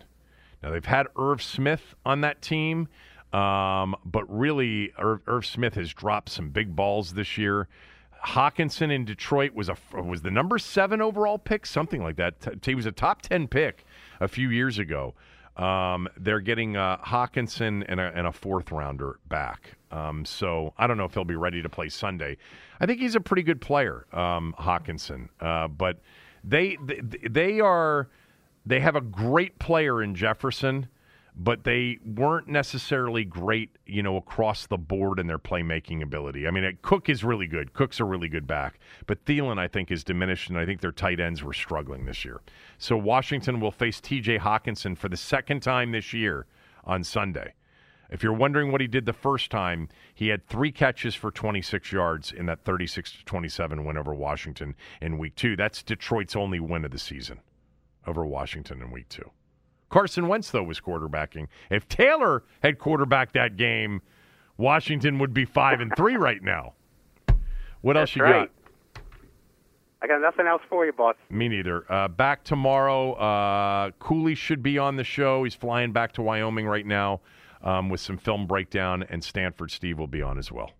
Now they've had Irv Smith on that team, um, but really Irv, Irv Smith has dropped some big balls this year. Hockenson in Detroit was a was the number seven overall pick, something like that. He was a top ten pick a few years ago. Um, they're getting uh, Hockenson and a, and a, fourth rounder back. Um, so I don't know if he'll be ready to play Sunday. I think he's a pretty good player, um, Hockenson. Uh, but they, they are they have a great player in Jefferson but they weren't necessarily great, you know, across the board in their playmaking ability. I mean, Cook is really good. Cook's a really good back, but Thielen, I think, is diminished, and I think their tight ends were struggling this year. So Washington will face T.J. Hockenson for the second time this year on Sunday. If you're wondering what he did the first time, he had three catches for 26 yards in that 36 to 27 win over Washington in week two. That's Detroit's only win of the season over Washington in week two. Carson Wentz, though, was quarterbacking. If Taylor had quarterbacked that game, Washington would be five and three right now. What
That's
else you
right.
got?
I got nothing else for you, boss.
Me neither. Uh, back tomorrow. Uh, Cooley should be on the show. He's flying back to Wyoming right now um, with some film breakdown, and Stanford Steve will be on as well.